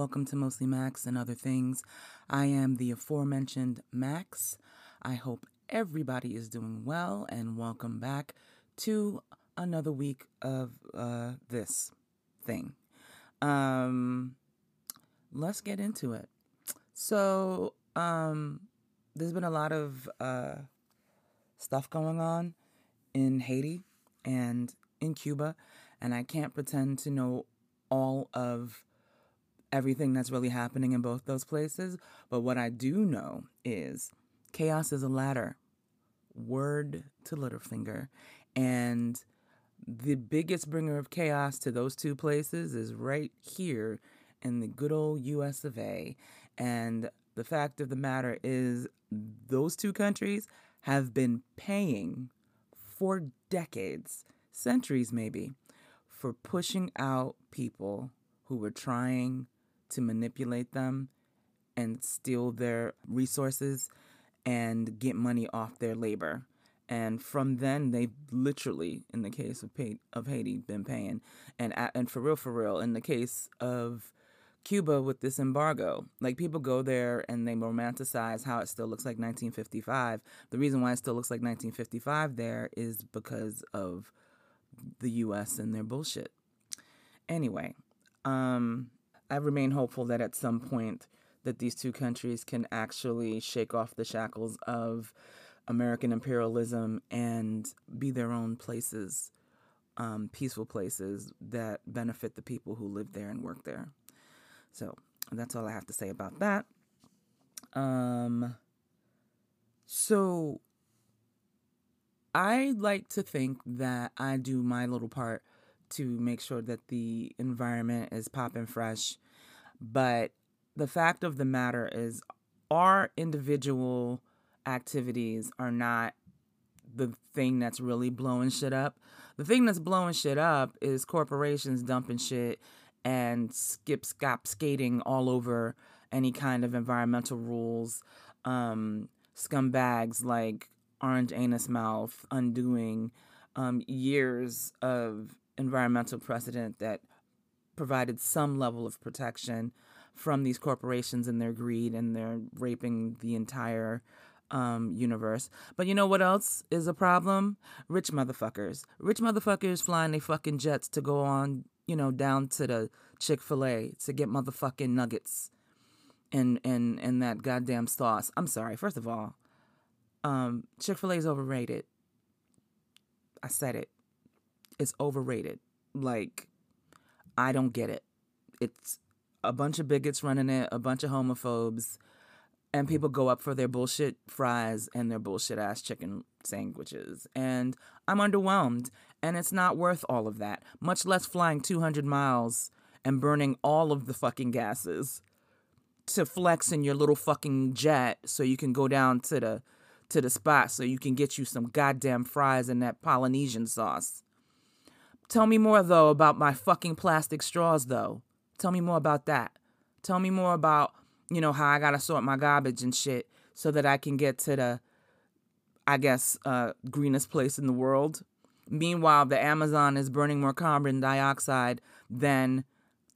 welcome to Mostly Max and Other Things. I am the aforementioned Max. I hope everybody is doing well and welcome back to another week of uh, this thing. Um, let's get into it. So, um, there's been a lot of uh, stuff going on in Haiti and in Cuba, and I can't pretend to know all of everything that's really happening in both those places. But what I do know is chaos is a ladder. Word to Littlefinger. And the biggest bringer of chaos to those two places is right here in the good old US of A. And the fact of the matter is, those two countries have been paying for decades, centuries maybe, for pushing out people who were trying to manipulate them and steal their resources and get money off their labor. And from then, they've literally, in the case of pay, of Haiti, been paying, and and for real, for real, in the case of Cuba with this embargo, like people go there and they romanticize how it still looks like 1955. The reason why it still looks like 1955 there is because of the U.S. and their bullshit. Anyway, um, I remain hopeful that at some point that these two countries can actually shake off the shackles of American imperialism and be their own places, um, peaceful places that benefit the people who live there and work there. So that's all I have to say about that. Um, so I like to think that I do my little part to make sure that the environment is popping fresh. But the fact of the matter is, our individual activities are not the thing that's really blowing shit up. The thing that's blowing shit up is corporations dumping shit and skip scop skating all over any kind of environmental rules. Um, scumbags like Orange Anus Mouth undoing um, years of environmental precedent that provided some level of protection from these corporations and their greed and their raping the entire um, universe. But you know what else is a problem? Rich motherfuckers. Rich motherfuckers flying their fucking jets to go on, you know, down to the Chick fil A to get motherfucking nuggets and, and, and that goddamn sauce. I'm sorry, first of all, um, Chick fil A is overrated. I said it. It's overrated. Like, I don't get it. It's a bunch of bigots running it, a bunch of homophobes and people go up for their bullshit fries and their bullshit ass chicken sandwiches. And I'm underwhelmed. And it's not worth all of that, much less flying 200 miles and burning all of the fucking gases to flex in your little fucking jet so you can go down to the to the spot so you can get you some goddamn fries and that Polynesian sauce. Tell me more though about my fucking plastic straws though. Tell me more about that. Tell me more about you know, how I gotta sort my garbage and shit so that I can get to the, I guess, uh, greenest place in the world. Meanwhile, the Amazon is burning more carbon dioxide than,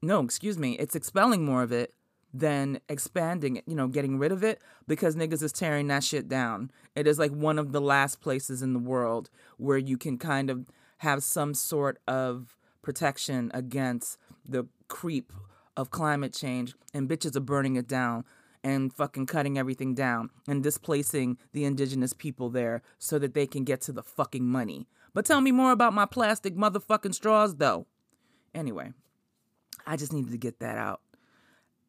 no, excuse me, it's expelling more of it than expanding it, you know, getting rid of it because niggas is tearing that shit down. It is like one of the last places in the world where you can kind of have some sort of protection against the creep of climate change and bitches are burning it down and fucking cutting everything down and displacing the indigenous people there so that they can get to the fucking money. But tell me more about my plastic motherfucking straws though. Anyway, I just needed to get that out.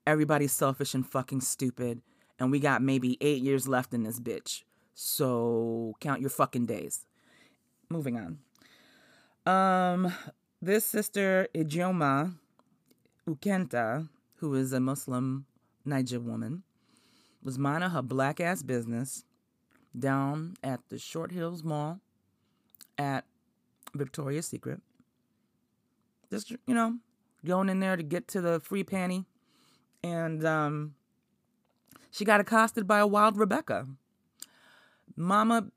Everybody's selfish and fucking stupid, and we got maybe eight years left in this bitch. So count your fucking days. Moving on. Um, this sister Ijeoma Ukenta, who is a Muslim Niger woman, was minding her black ass business down at the Short Hills Mall at Victoria's Secret. Just, you know, going in there to get to the free panty. And um, she got accosted by a wild Rebecca. Mama,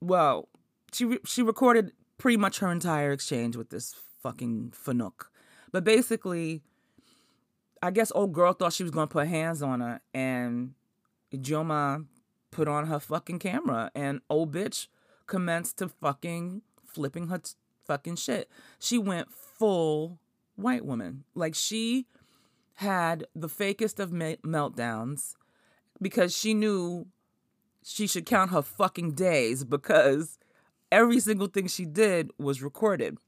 well, she, re- she recorded pretty much her entire exchange with this fucking Fanuc. But basically, I guess old girl thought she was gonna put hands on her, and Joma put on her fucking camera, and old bitch commenced to fucking flipping her t- fucking shit. She went full white woman, like she had the fakest of me- meltdowns because she knew she should count her fucking days because every single thing she did was recorded.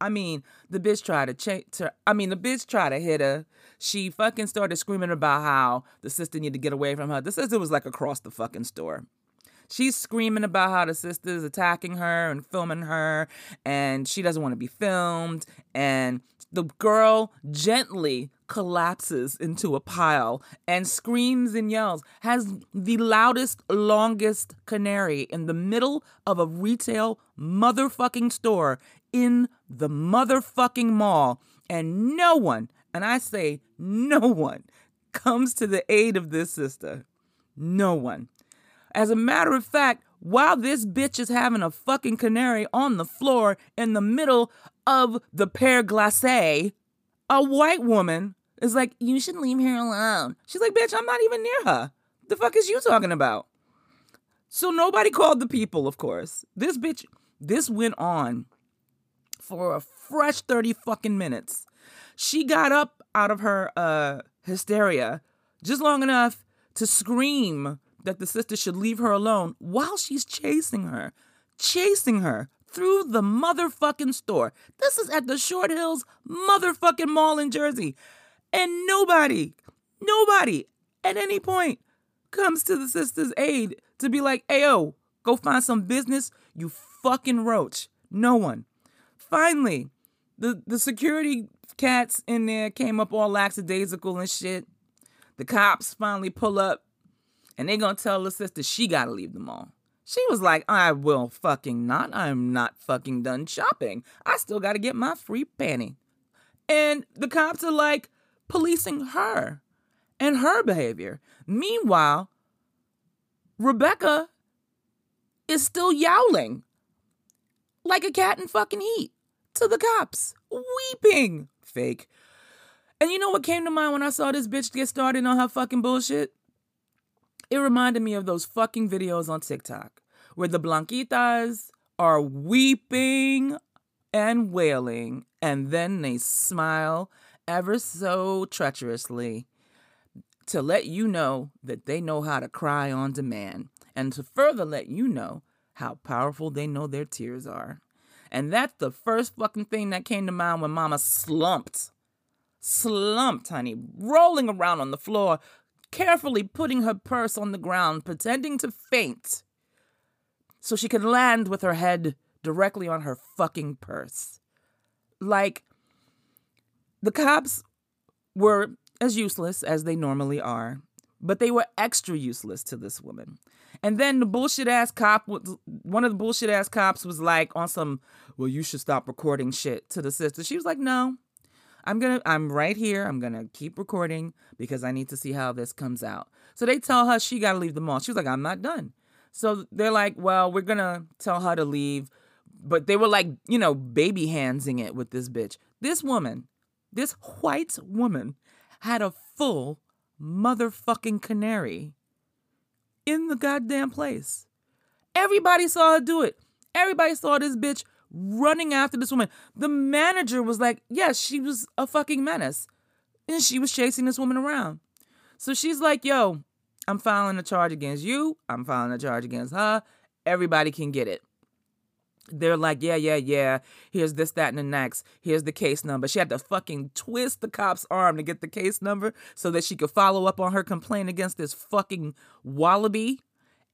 I mean, the bitch tried to change. I mean, the bitch tried to hit her. She fucking started screaming about how the sister needed to get away from her. The sister was like across the fucking store. She's screaming about how the sister's attacking her and filming her, and she doesn't want to be filmed. And the girl gently collapses into a pile and screams and yells, has the loudest, longest canary in the middle of a retail motherfucking store in the motherfucking mall. And no one, and I say no one, comes to the aid of this sister. No one. As a matter of fact, while this bitch is having a fucking canary on the floor in the middle of the Père Glacé, a white woman is like, You should leave her alone. She's like, Bitch, I'm not even near her. The fuck is you talking about? So nobody called the people, of course. This bitch, this went on for a fresh 30 fucking minutes. She got up out of her uh, hysteria just long enough to scream that the sister should leave her alone while she's chasing her, chasing her through the motherfucking store. This is at the Short Hills motherfucking mall in Jersey. And nobody, nobody at any point comes to the sister's aid to be like, Ayo, go find some business, you fucking roach. No one. Finally, the, the security cats in there came up all lackadaisical and shit. The cops finally pull up and they gonna tell the sister she gotta leave the mall. She was like, I will fucking not. I'm not fucking done shopping. I still gotta get my free panty. And the cops are like policing her and her behavior. Meanwhile, Rebecca is still yowling like a cat in fucking heat to the cops, weeping. Fake. And you know what came to mind when I saw this bitch get started on her fucking bullshit? It reminded me of those fucking videos on TikTok where the Blanquitas are weeping and wailing, and then they smile ever so treacherously to let you know that they know how to cry on demand, and to further let you know how powerful they know their tears are. And that's the first fucking thing that came to mind when mama slumped. Slumped, honey, rolling around on the floor, carefully putting her purse on the ground, pretending to faint so she could land with her head directly on her fucking purse. Like, the cops were as useless as they normally are, but they were extra useless to this woman. And then the bullshit ass cop, one of the bullshit ass cops was like on some, well, you should stop recording shit to the sister. She was like, no, I'm gonna, I'm right here. I'm gonna keep recording because I need to see how this comes out. So they tell her she gotta leave the mall. She was like, I'm not done. So they're like, well, we're gonna tell her to leave. But they were like, you know, baby handsing it with this bitch. This woman, this white woman, had a full motherfucking canary in the goddamn place. Everybody saw her do it. Everybody saw this bitch running after this woman. The manager was like, yes, she was a fucking menace. And she was chasing this woman around. So she's like, yo, I'm filing a charge against you. I'm filing a charge against her. Everybody can get it they're like, yeah, yeah, yeah. Here's this, that, and the next. Here's the case number. She had to fucking twist the cop's arm to get the case number so that she could follow up on her complaint against this fucking wallaby.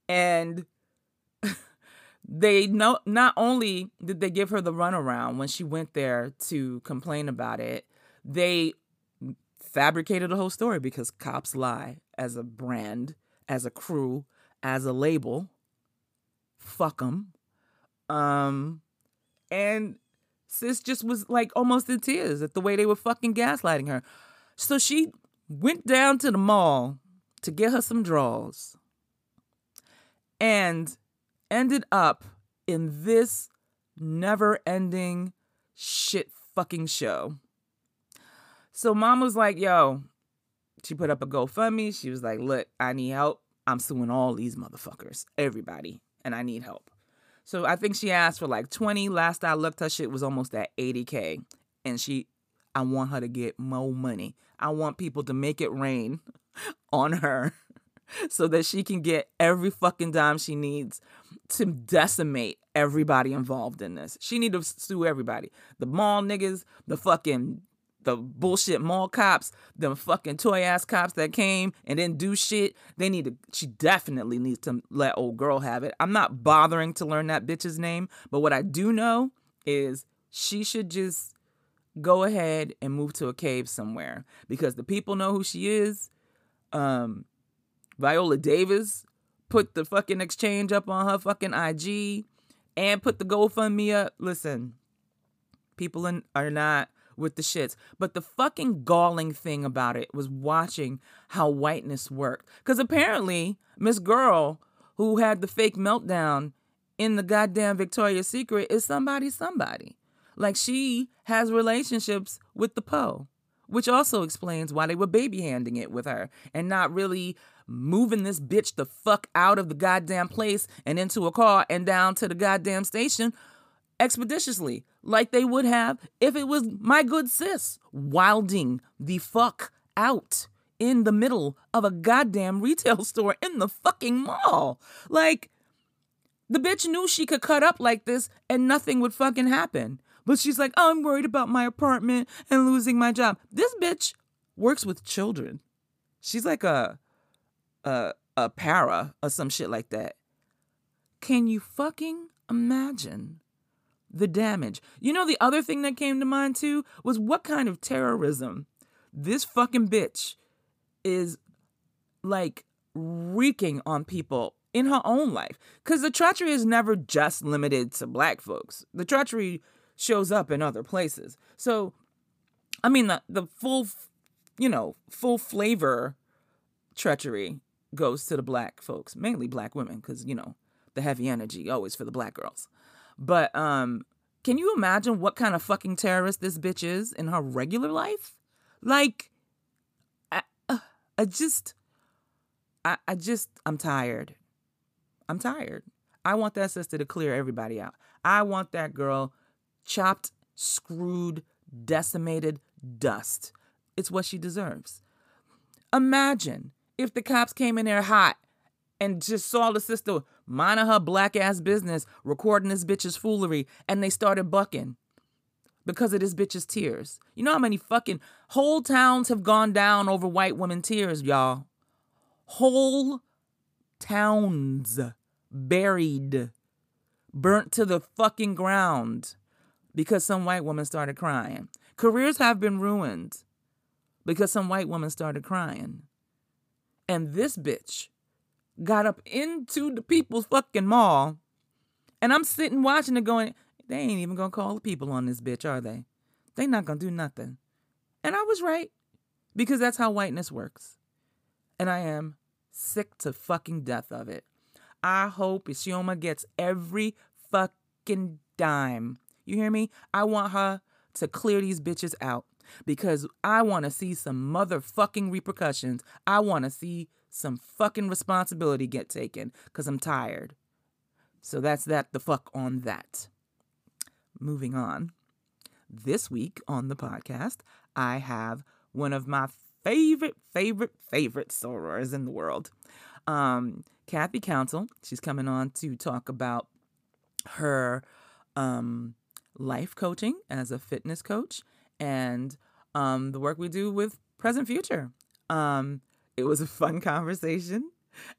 And they know not only did they give her the runaround when she went there to complain about it, they fabricated a whole story because cops lie as a brand, as a crew, as a label. Fuck them um, and sis just was like almost in tears at the way they were fucking gaslighting her. So she went down to the mall to get her some draws and ended up in this never ending shit fucking show. So mom was like, yo, She put up a GoFundMe. She was like, look, I need help. I'm suing all these motherfuckers, everybody, and I need help. So I think she asked for like 20. Last I looked, her shit was almost at 80K. And she, I want her to get more money. I want people to make it rain on her so that she can get every fucking dime she needs to decimate everybody involved in this. She need to sue everybody. The mall niggas, the fucking the bullshit mall cops, the fucking toy ass cops that came and didn't do shit. They need to she definitely needs to let old girl have it. I'm not bothering to learn that bitch's name, but what I do know is she should just go ahead and move to a cave somewhere because the people know who she is. Um Viola Davis put the fucking exchange up on her fucking IG and put the GoFundMe up. Listen, people are not with the shits. But the fucking galling thing about it was watching how whiteness worked. Because apparently, Miss Girl, who had the fake meltdown in the goddamn Victoria's Secret, is somebody, somebody. Like she has relationships with the Poe, which also explains why they were baby handing it with her and not really moving this bitch the fuck out of the goddamn place and into a car and down to the goddamn station expeditiously, like they would have if it was my good sis wilding the fuck out in the middle of a goddamn retail store in the fucking mall. Like, the bitch knew she could cut up like this and nothing would fucking happen. But she's like, oh, I'm worried about my apartment and losing my job. This bitch works with children. She's like a a a para or some shit like that. Can you fucking imagine the damage? You know, the other thing that came to mind too was what kind of terrorism this fucking bitch is like wreaking on people in her own life. Because the treachery is never just limited to black folks, the treachery shows up in other places. So, I mean, the, the full, you know, full flavor treachery goes to the black folks, mainly black women, because, you know, the heavy energy always for the black girls. But um, can you imagine what kind of fucking terrorist this bitch is in her regular life? Like, I, uh, I just, I, I just, I'm tired. I'm tired. I want that sister to clear everybody out. I want that girl chopped, screwed, decimated dust. It's what she deserves. Imagine if the cops came in there hot and just saw the sister minding her black ass business, recording this bitch's foolery, and they started bucking because of this bitch's tears. You know how many fucking whole towns have gone down over white women tears, y'all? Whole towns buried, burnt to the fucking ground because some white woman started crying. Careers have been ruined because some white woman started crying. And this bitch got up into the people's fucking mall. And I'm sitting watching it going, they ain't even gonna call the people on this bitch, are they? They not gonna do nothing. And I was right. Because that's how whiteness works. And I am sick to fucking death of it. I hope Ijeoma gets every fucking dime. You hear me? I want her to clear these bitches out because I want to see some motherfucking repercussions. I want to see some fucking responsibility get taken because I'm tired. So that's that, the fuck on that. Moving on. This week on the podcast, I have one of my favorite, favorite, favorite sorors in the world. Um, Kathy Council. She's coming on to talk about her um, life coaching as a fitness coach and um, the work we do with present future. Um, it was a fun conversation,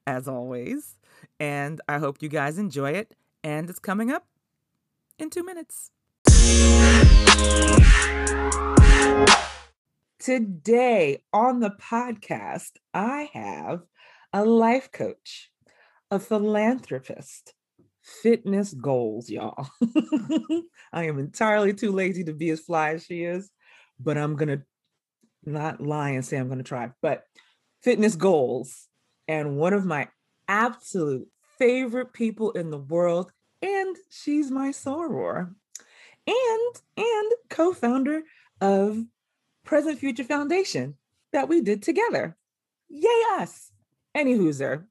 as always, and I hope you guys enjoy it. And it's coming up in two minutes. Today on the podcast, I have a life coach, a philanthropist, fitness goals, y'all. I am entirely too lazy to be as fly as she is, but I'm going to not lie and say I'm going to try. But fitness goals. And one of my absolute favorite people in the world. And she's my soror. And and co-founder of Present Future Foundation. that we did together. Yay, us. Any hooser.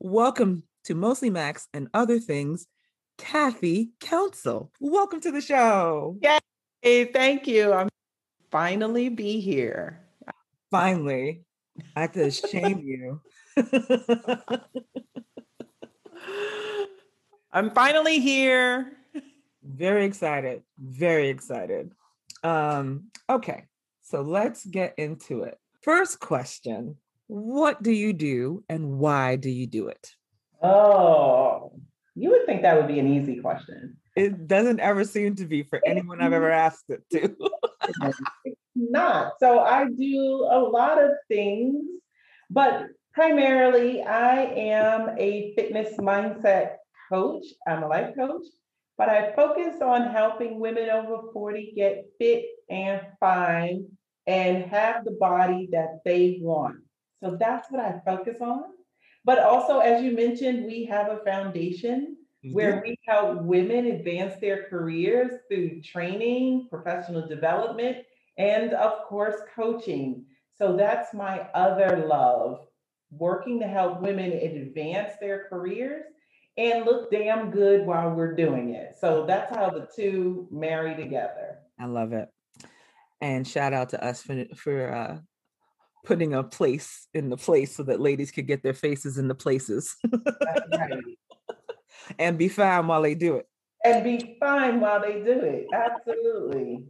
Welcome to Mostly Max and Other Things, Kathy Council. Welcome to the show. Yay, thank you. I'm finally be here. Finally. I have to shame you. I'm finally here. Very excited. Very excited. Um, okay, so let's get into it. First question What do you do and why do you do it? Oh, you would think that would be an easy question. It doesn't ever seem to be for anyone I've ever asked it to. Not. So I do a lot of things, but primarily I am a fitness mindset coach. I'm a life coach, but I focus on helping women over 40 get fit and fine and have the body that they want. So that's what I focus on. But also, as you mentioned, we have a foundation mm-hmm. where we help women advance their careers through training, professional development, and of course, coaching. So that's my other love working to help women advance their careers and look damn good while we're doing it. So that's how the two marry together. I love it. And shout out to us for for uh, putting a place in the place so that ladies could get their faces in the places. right. and be fine while they do it. And be fine while they do it. Absolutely.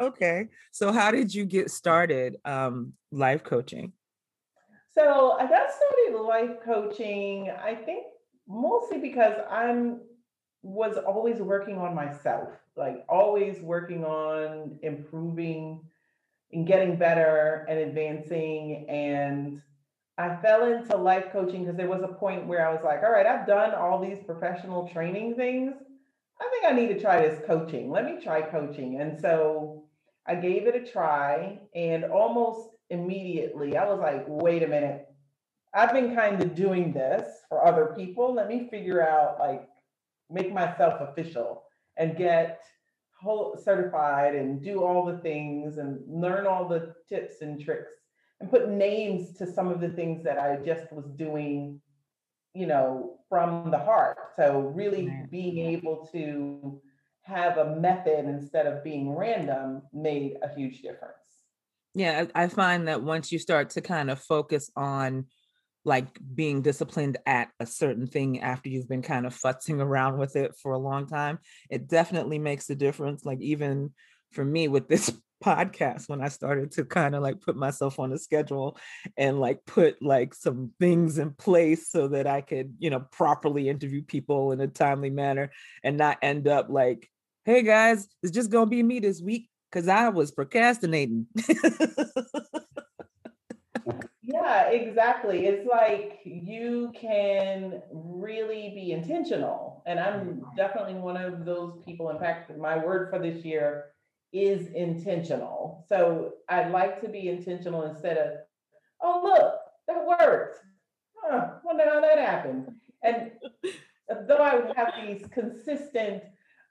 okay. So how did you get started um, life coaching? So I got started life coaching, I think mostly because I'm was always working on myself, like always working on improving and getting better and advancing. And I fell into life coaching because there was a point where I was like, all right, I've done all these professional training things. I think I need to try this coaching. Let me try coaching. And so I gave it a try and almost immediately I was like, wait a minute. I've been kind of doing this for other people. Let me figure out like make myself official and get whole certified and do all the things and learn all the tips and tricks and put names to some of the things that I just was doing, you know, from the heart. So really being able to have a method instead of being random made a huge difference. Yeah, I find that once you start to kind of focus on like being disciplined at a certain thing after you've been kind of futzing around with it for a long time, it definitely makes a difference. Like even for me with this podcast when I started to kind of like put myself on a schedule and like put like some things in place so that I could, you know, properly interview people in a timely manner and not end up like, hey guys, it's just gonna be me this week because I was procrastinating. Yeah, exactly. It's like you can really be intentional. And I'm mm-hmm. definitely one of those people. In fact, my word for this year is intentional. So I'd like to be intentional instead of, oh, look, that worked. Huh, wonder how that happened. And though I would have these consistent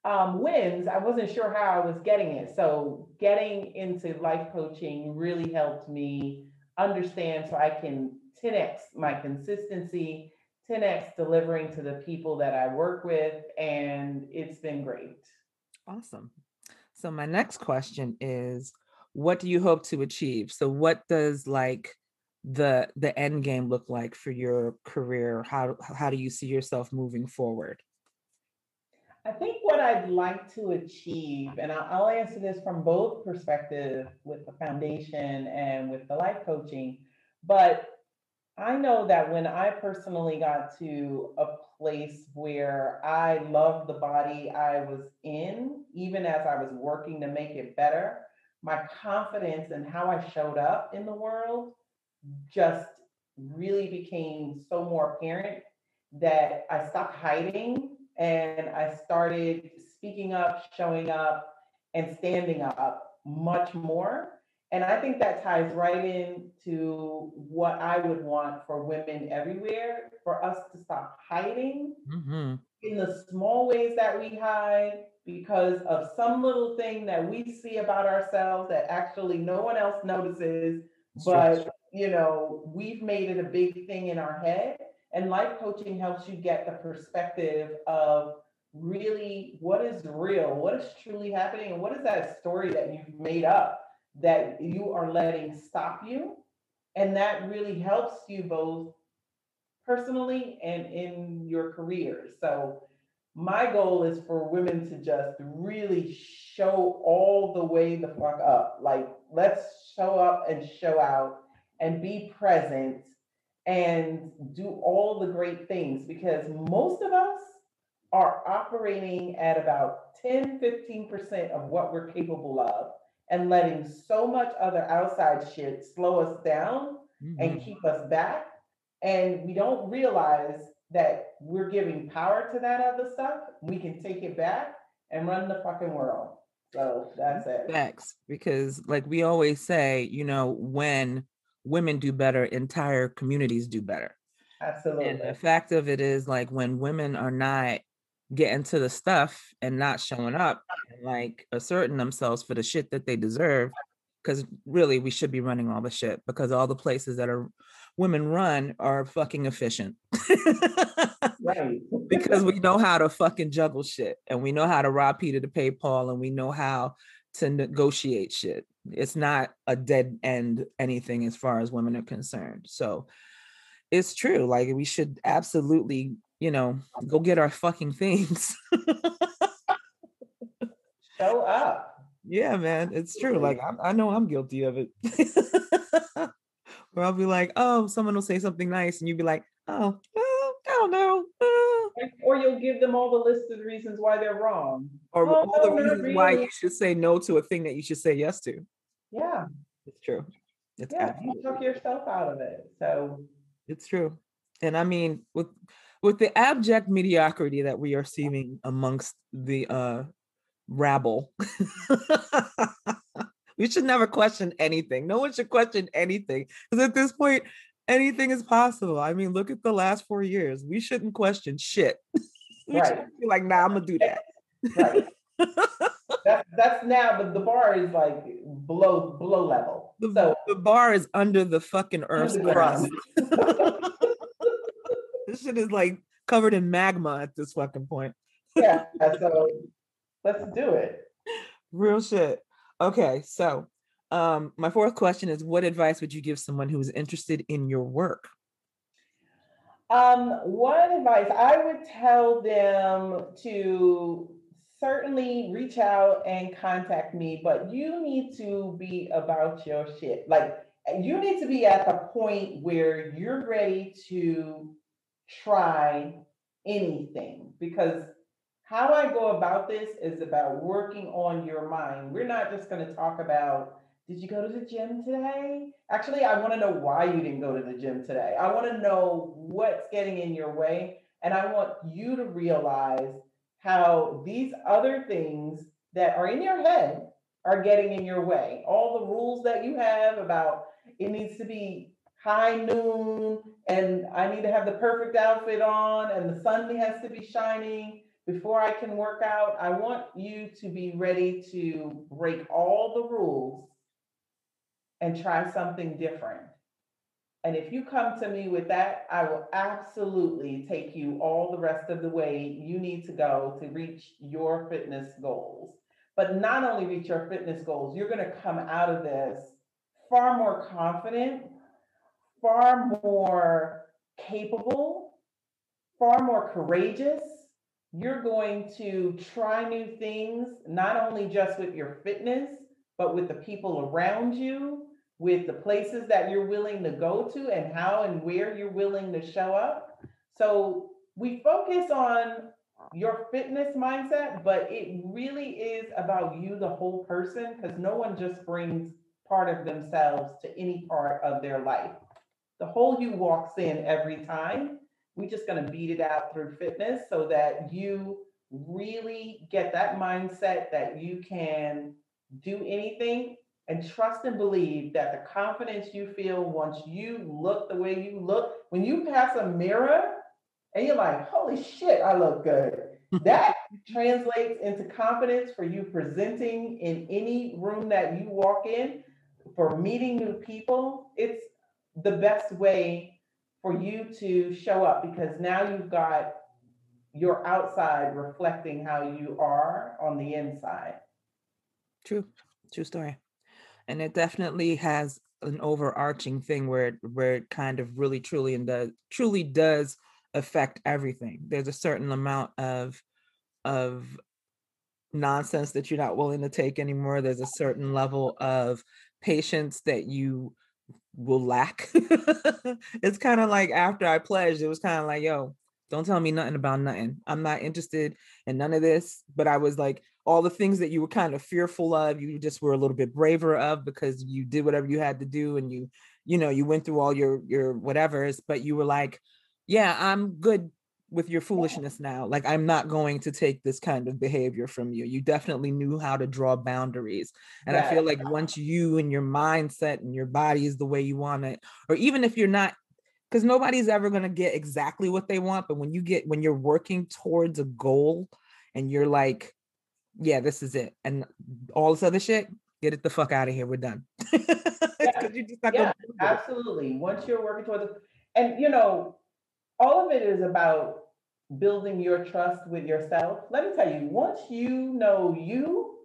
um, wins, I wasn't sure how I was getting it. So getting into life coaching really helped me understand so I can 10x my consistency, 10x delivering to the people that I work with. And it's been great. Awesome. So, my next question is what do you hope to achieve? So, what does like the the end game look like for your career how how do you see yourself moving forward I think what I'd like to achieve, and I'll answer this from both perspectives with the foundation and with the life coaching, but I know that when I personally got to a place where I loved the body I was in, even as I was working to make it better, my confidence and how I showed up in the world just really became so more apparent that I stopped hiding and I started speaking up, showing up, and standing up much more. And I think that ties right into what I would want for women everywhere for us to stop hiding mm-hmm. in the small ways that we hide because of some little thing that we see about ourselves that actually no one else notices, but you know, we've made it a big thing in our head. And life coaching helps you get the perspective of really what is real, what is truly happening, and what is that story that you've made up that you are letting stop you. And that really helps you both personally and in your career. So my goal is for women to just really show all the way the fuck up. Like, let's show up and show out and be present and do all the great things because most of us are operating at about 10, 15% of what we're capable of and letting so much other outside shit slow us down mm-hmm. and keep us back. And we don't realize that we're giving power to that other stuff, we can take it back and run the fucking world. So that's it. Facts. Because like we always say, you know, when women do better, entire communities do better. Absolutely. And the fact of it is like when women are not getting to the stuff and not showing up and like asserting themselves for the shit that they deserve, because really we should be running all the shit because all the places that are women run are fucking efficient. right. because we know how to fucking juggle shit and we know how to rob Peter to pay Paul and we know how to negotiate shit. It's not a dead end anything as far as women are concerned. So it's true. Like we should absolutely, you know, go get our fucking things. Show up. Yeah, man, it's true. Like I, I know I'm guilty of it. Where I'll be like, oh, someone will say something nice, and you'd be like, oh, oh I don't know. Uh, Or you'll give them all the list of reasons why they're wrong. Or oh, all the reasons really. why you should say no to a thing that you should say yes to. Yeah. It's true. It's yeah, you took yourself out of it. So it's true. And I mean, with with the abject mediocrity that we are seeing amongst the uh rabble. we should never question anything. No one should question anything. Because at this point, anything is possible. I mean, look at the last four years. We shouldn't question shit. we right. like, nah, I'm gonna do that. Right. that, that's now the, the bar is like below below level. The, so the bar is under the fucking earth's crust. this shit is like covered in magma at this fucking point. yeah. So let's do it. Real shit. Okay, so um, my fourth question is what advice would you give someone who is interested in your work? Um, what advice I would tell them to certainly reach out and contact me, but you need to be about your shit. Like you need to be at the point where you're ready to try anything because how I go about this is about working on your mind. We're not just going to talk about, did you go to the gym today? Actually, I want to know why you didn't go to the gym today. I want to know what's getting in your way. And I want you to realize how these other things that are in your head are getting in your way. All the rules that you have about it needs to be high noon and I need to have the perfect outfit on and the sun has to be shining before I can work out. I want you to be ready to break all the rules and try something different. And if you come to me with that, I will absolutely take you all the rest of the way you need to go to reach your fitness goals. But not only reach your fitness goals, you're going to come out of this far more confident, far more capable, far more courageous. You're going to try new things, not only just with your fitness, but with the people around you with the places that you're willing to go to and how and where you're willing to show up. So we focus on your fitness mindset, but it really is about you, the whole person, because no one just brings part of themselves to any part of their life. The whole you walks in every time. We're just going to beat it out through fitness so that you really get that mindset that you can do anything and trust and believe that the confidence you feel once you look the way you look, when you pass a mirror and you're like, holy shit, I look good. that translates into confidence for you presenting in any room that you walk in. for meeting new people, it's the best way for you to show up because now you've got your outside reflecting how you are on the inside. True, true story. And it definitely has an overarching thing where it, where it kind of really truly and does truly does affect everything. There's a certain amount of of nonsense that you're not willing to take anymore. There's a certain level of patience that you will lack. it's kind of like after I pledged, it was kind of like, yo, don't tell me nothing about nothing. I'm not interested in none of this. But I was like, all the things that you were kind of fearful of, you just were a little bit braver of because you did whatever you had to do and you, you know, you went through all your your whatevers, but you were like, yeah, I'm good with your foolishness now. Like I'm not going to take this kind of behavior from you. You definitely knew how to draw boundaries. And I feel like once you and your mindset and your body is the way you want it, or even if you're not because nobody's ever going to get exactly what they want, but when you get when you're working towards a goal and you're like, yeah, this is it. And all this other shit, get it the fuck out of here. We're done. yeah, yeah absolutely. Once you're working towards it, and you know, all of it is about building your trust with yourself. Let me tell you, once you know you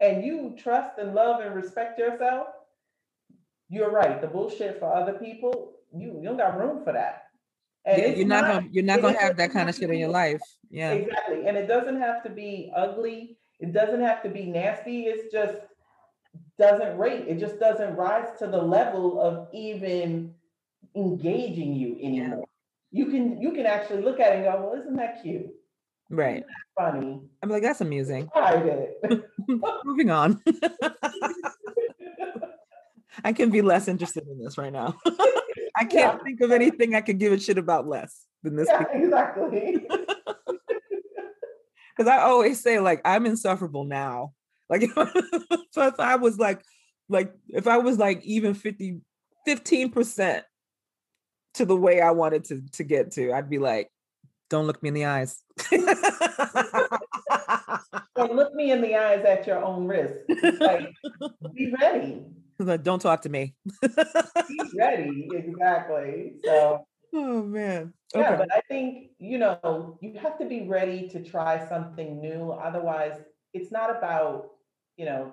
and you trust and love and respect yourself, you're right. The bullshit for other people, you you don't got room for that. And yeah, you're not, not, gonna you're not gonna have that kind of shit in your life. Yeah. Exactly. And it doesn't have to be ugly. It doesn't have to be nasty. It's just doesn't rate. It just doesn't rise to the level of even engaging you anymore you can you can actually look at it and go, well, isn't that cute? Right. That funny. I'm like, that's amusing. I did. Moving on. I can be less interested in this right now. I can't yeah. think of anything I could give a shit about less than this. Yeah, exactly. Because I always say, like, I'm insufferable now. Like, so if I was like, like, if I was like even 50, 15% to the way I wanted to to get to, I'd be like, don't look me in the eyes. don't look me in the eyes at your own risk. Like, be ready. Like, don't talk to me. He's ready, exactly. So oh man. Okay. Yeah, but I think you know, you have to be ready to try something new. Otherwise, it's not about, you know,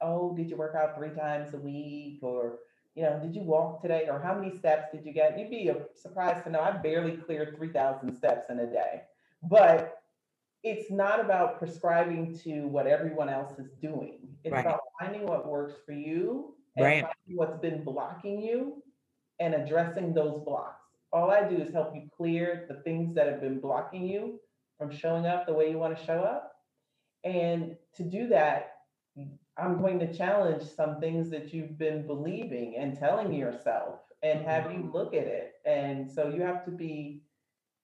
oh, did you work out three times a week or you know, did you walk today or how many steps did you get? You'd be uh, surprised to know I barely cleared 3,000 steps in a day. But it's not about prescribing to what everyone else is doing. It's right. about finding what works for you and right. what's been blocking you and addressing those blocks. All I do is help you clear the things that have been blocking you from showing up the way you want to show up. And to do that, I'm going to challenge some things that you've been believing and telling yourself and have you mm-hmm. look at it. And so you have to be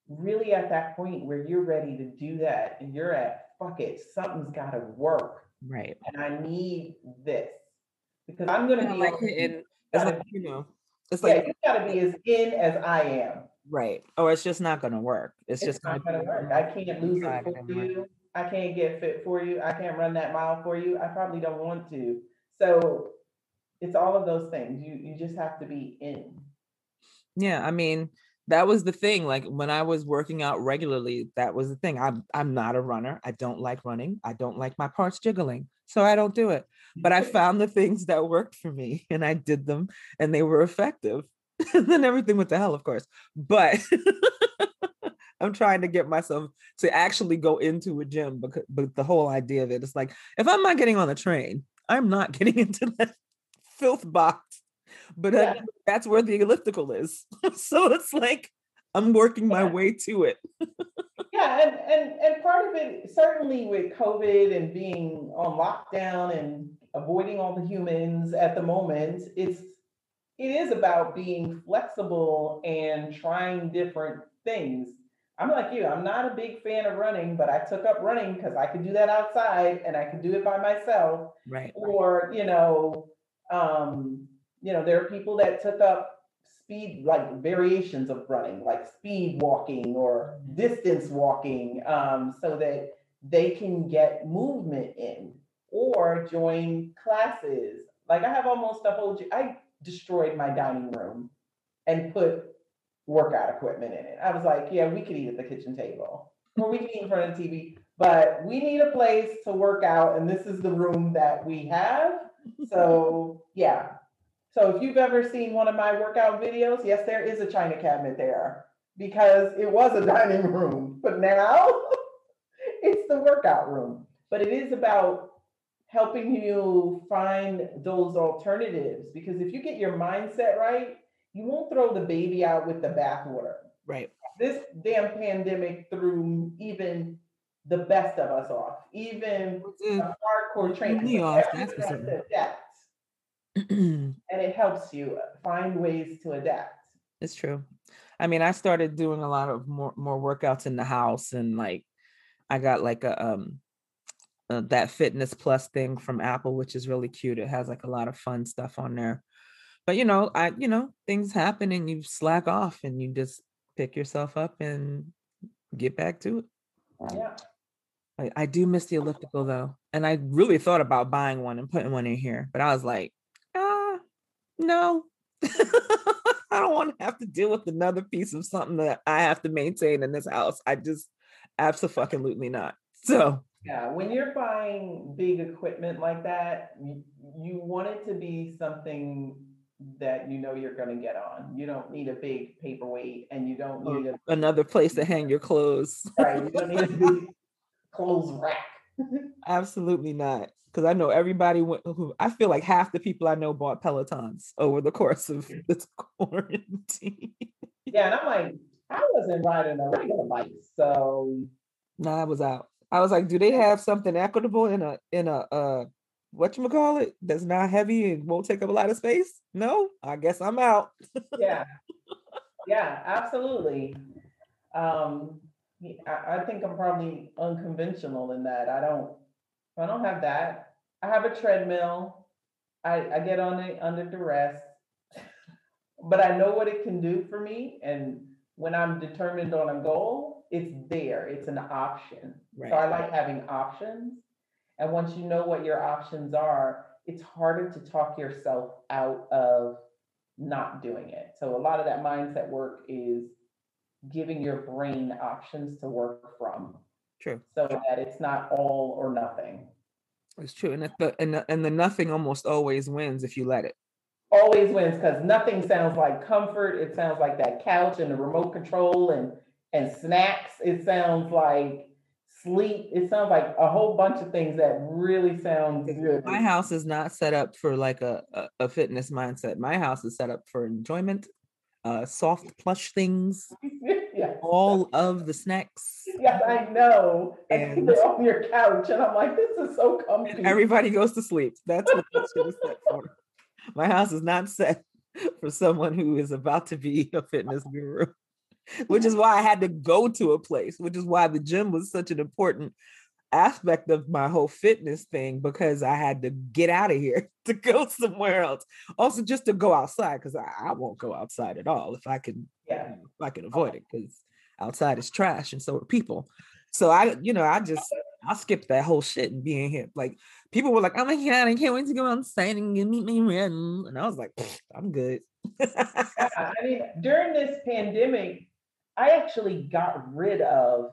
really at that point where you're ready to do that and you're at fuck it, something's got to work. Right. And I need this because I'm going to be like in, like, you know, it's like yeah, you got to be as in as I am. Right. Or it's just not going to work. It's, it's just not going to work. I can't lose it for you. I can't get fit for you. I can't run that mile for you. I probably don't want to. So it's all of those things. You you just have to be in. Yeah, I mean, that was the thing. Like when I was working out regularly, that was the thing. I'm I'm not a runner. I don't like running. I don't like my parts jiggling. So I don't do it. But I found the things that worked for me and I did them and they were effective. and then everything went to hell, of course. But I'm trying to get myself to actually go into a gym because but the whole idea of it is like if I'm not getting on the train, I'm not getting into that filth box. But uh, yeah. that's where the elliptical is. so it's like I'm working my yeah. way to it. yeah, and, and and part of it certainly with COVID and being on lockdown and avoiding all the humans at the moment, it's it is about being flexible and trying different things. I'm like you, I'm not a big fan of running, but I took up running because I could do that outside and I could do it by myself. Right. Or, you know, um, you know, there are people that took up speed, like variations of running, like speed walking or mm-hmm. distance walking, um, so that they can get movement in or join classes Like I have almost a whole. I destroyed my dining room and put workout equipment in it. I was like, yeah, we could eat at the kitchen table or we can eat in front of the TV, but we need a place to work out, and this is the room that we have. So yeah. So if you've ever seen one of my workout videos, yes, there is a china cabinet there because it was a dining room, but now it's the workout room. But it is about helping you find those alternatives because if you get your mindset right, you won't throw the baby out with the bathwater. Right. This damn pandemic threw even the best of us off, even mm. a hardcore trainer. Off, that's adapt. and it helps you find ways to adapt. It's true. I mean, I started doing a lot of more more workouts in the house, and like, I got like a um uh, that fitness plus thing from apple which is really cute. It has like a lot of fun stuff on there. But you know i you know things happen and you slack off and you just pick yourself up and get back to it. Yeah. I, I do miss the elliptical though. And i really thought about buying one and putting one in here but i was like no i don't want to have to deal with another piece of something that i have to maintain in this house i just absolutely not so yeah, when you're buying big equipment like that, you, you want it to be something that you know you're going to get on. You don't need a big paperweight and you don't need a, another place to hang your clothes. right. You don't need a big clothes rack. Absolutely not. Because I know everybody went, who I feel like half the people I know bought Pelotons over the course of this quarantine. yeah, and I'm like, I wasn't riding a regular bike, so. No, nah, I was out. I was like, do they have something equitable in a in a uh what you call it that's not heavy and won't take up a lot of space? No, I guess I'm out. yeah, yeah, absolutely. Um, I, I think I'm probably unconventional in that. I don't, I don't have that. I have a treadmill. I, I get on it under duress, but I know what it can do for me. And when I'm determined on a goal, it's there, it's an option. Right. So I like having options. And once you know what your options are, it's harder to talk yourself out of not doing it. So a lot of that mindset work is giving your brain options to work from. True. So that it's not all or nothing. It's true. And the and the, and the nothing almost always wins if you let it. Always wins because nothing sounds like comfort. It sounds like that couch and the remote control and and snacks. It sounds like sleep. It sounds like a whole bunch of things that really sound good. My house is not set up for like a, a, a fitness mindset. My house is set up for enjoyment, uh, soft plush things, yes. all of the snacks. Yes, I know. And they're on your couch, and I'm like, this is so comfy. everybody goes to sleep. That's what this shit is set for. My house is not set for someone who is about to be a fitness guru which is why I had to go to a place, which is why the gym was such an important aspect of my whole fitness thing because I had to get out of here to go somewhere else. Also, just to go outside because I, I, won't go outside at all if I can. Yeah, if I can oh, avoid it because outside is trash and so are people. So I, you know, I just I skipped that whole shit and being here. Like people were like, "Oh my god, I can't wait to go outside and meet my friend," and I was like, "I'm good." I mean, during this pandemic, I actually got rid of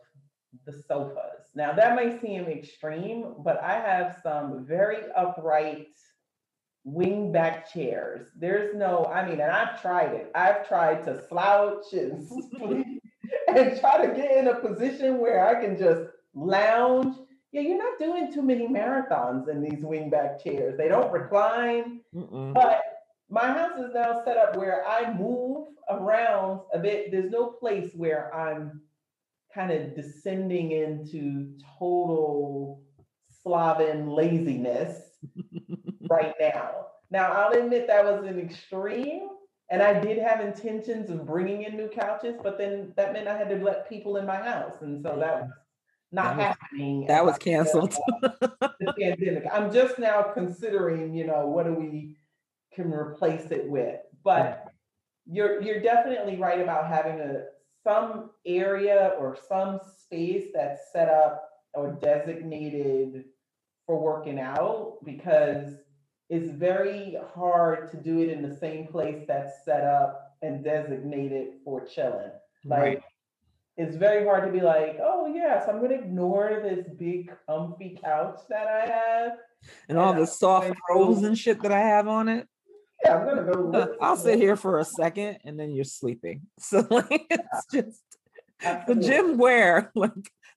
the sofas. Now that may seem extreme, but I have some very upright wing back chairs. There's no, I mean, and I've tried it. I've tried to slouch and sleep and try to get in a position where I can just lounge. Yeah, you're not doing too many marathons in these wing back chairs. They don't recline, Mm-mm. but my house is now set up where I move around a bit. There's no place where I'm kind of descending into total sloven laziness right now. Now, I'll admit that was an extreme, and I did have intentions of bringing in new couches, but then that meant I had to let people in my house, and so that was not that was, happening. That was canceled. the pandemic. I'm just now considering, you know, what do we can replace it with. But you're you're definitely right about having a some area or some space that's set up or designated for working out because it's very hard to do it in the same place that's set up and designated for chilling. Like Right. it's very hard to be like, oh yes, I'm gonna ignore this big comfy couch that I have. And all the soft throws and shit that I have on it. Yeah, I'm gonna go. I'll sit here for a second and then you're sleeping. So like it's just the gym wear, like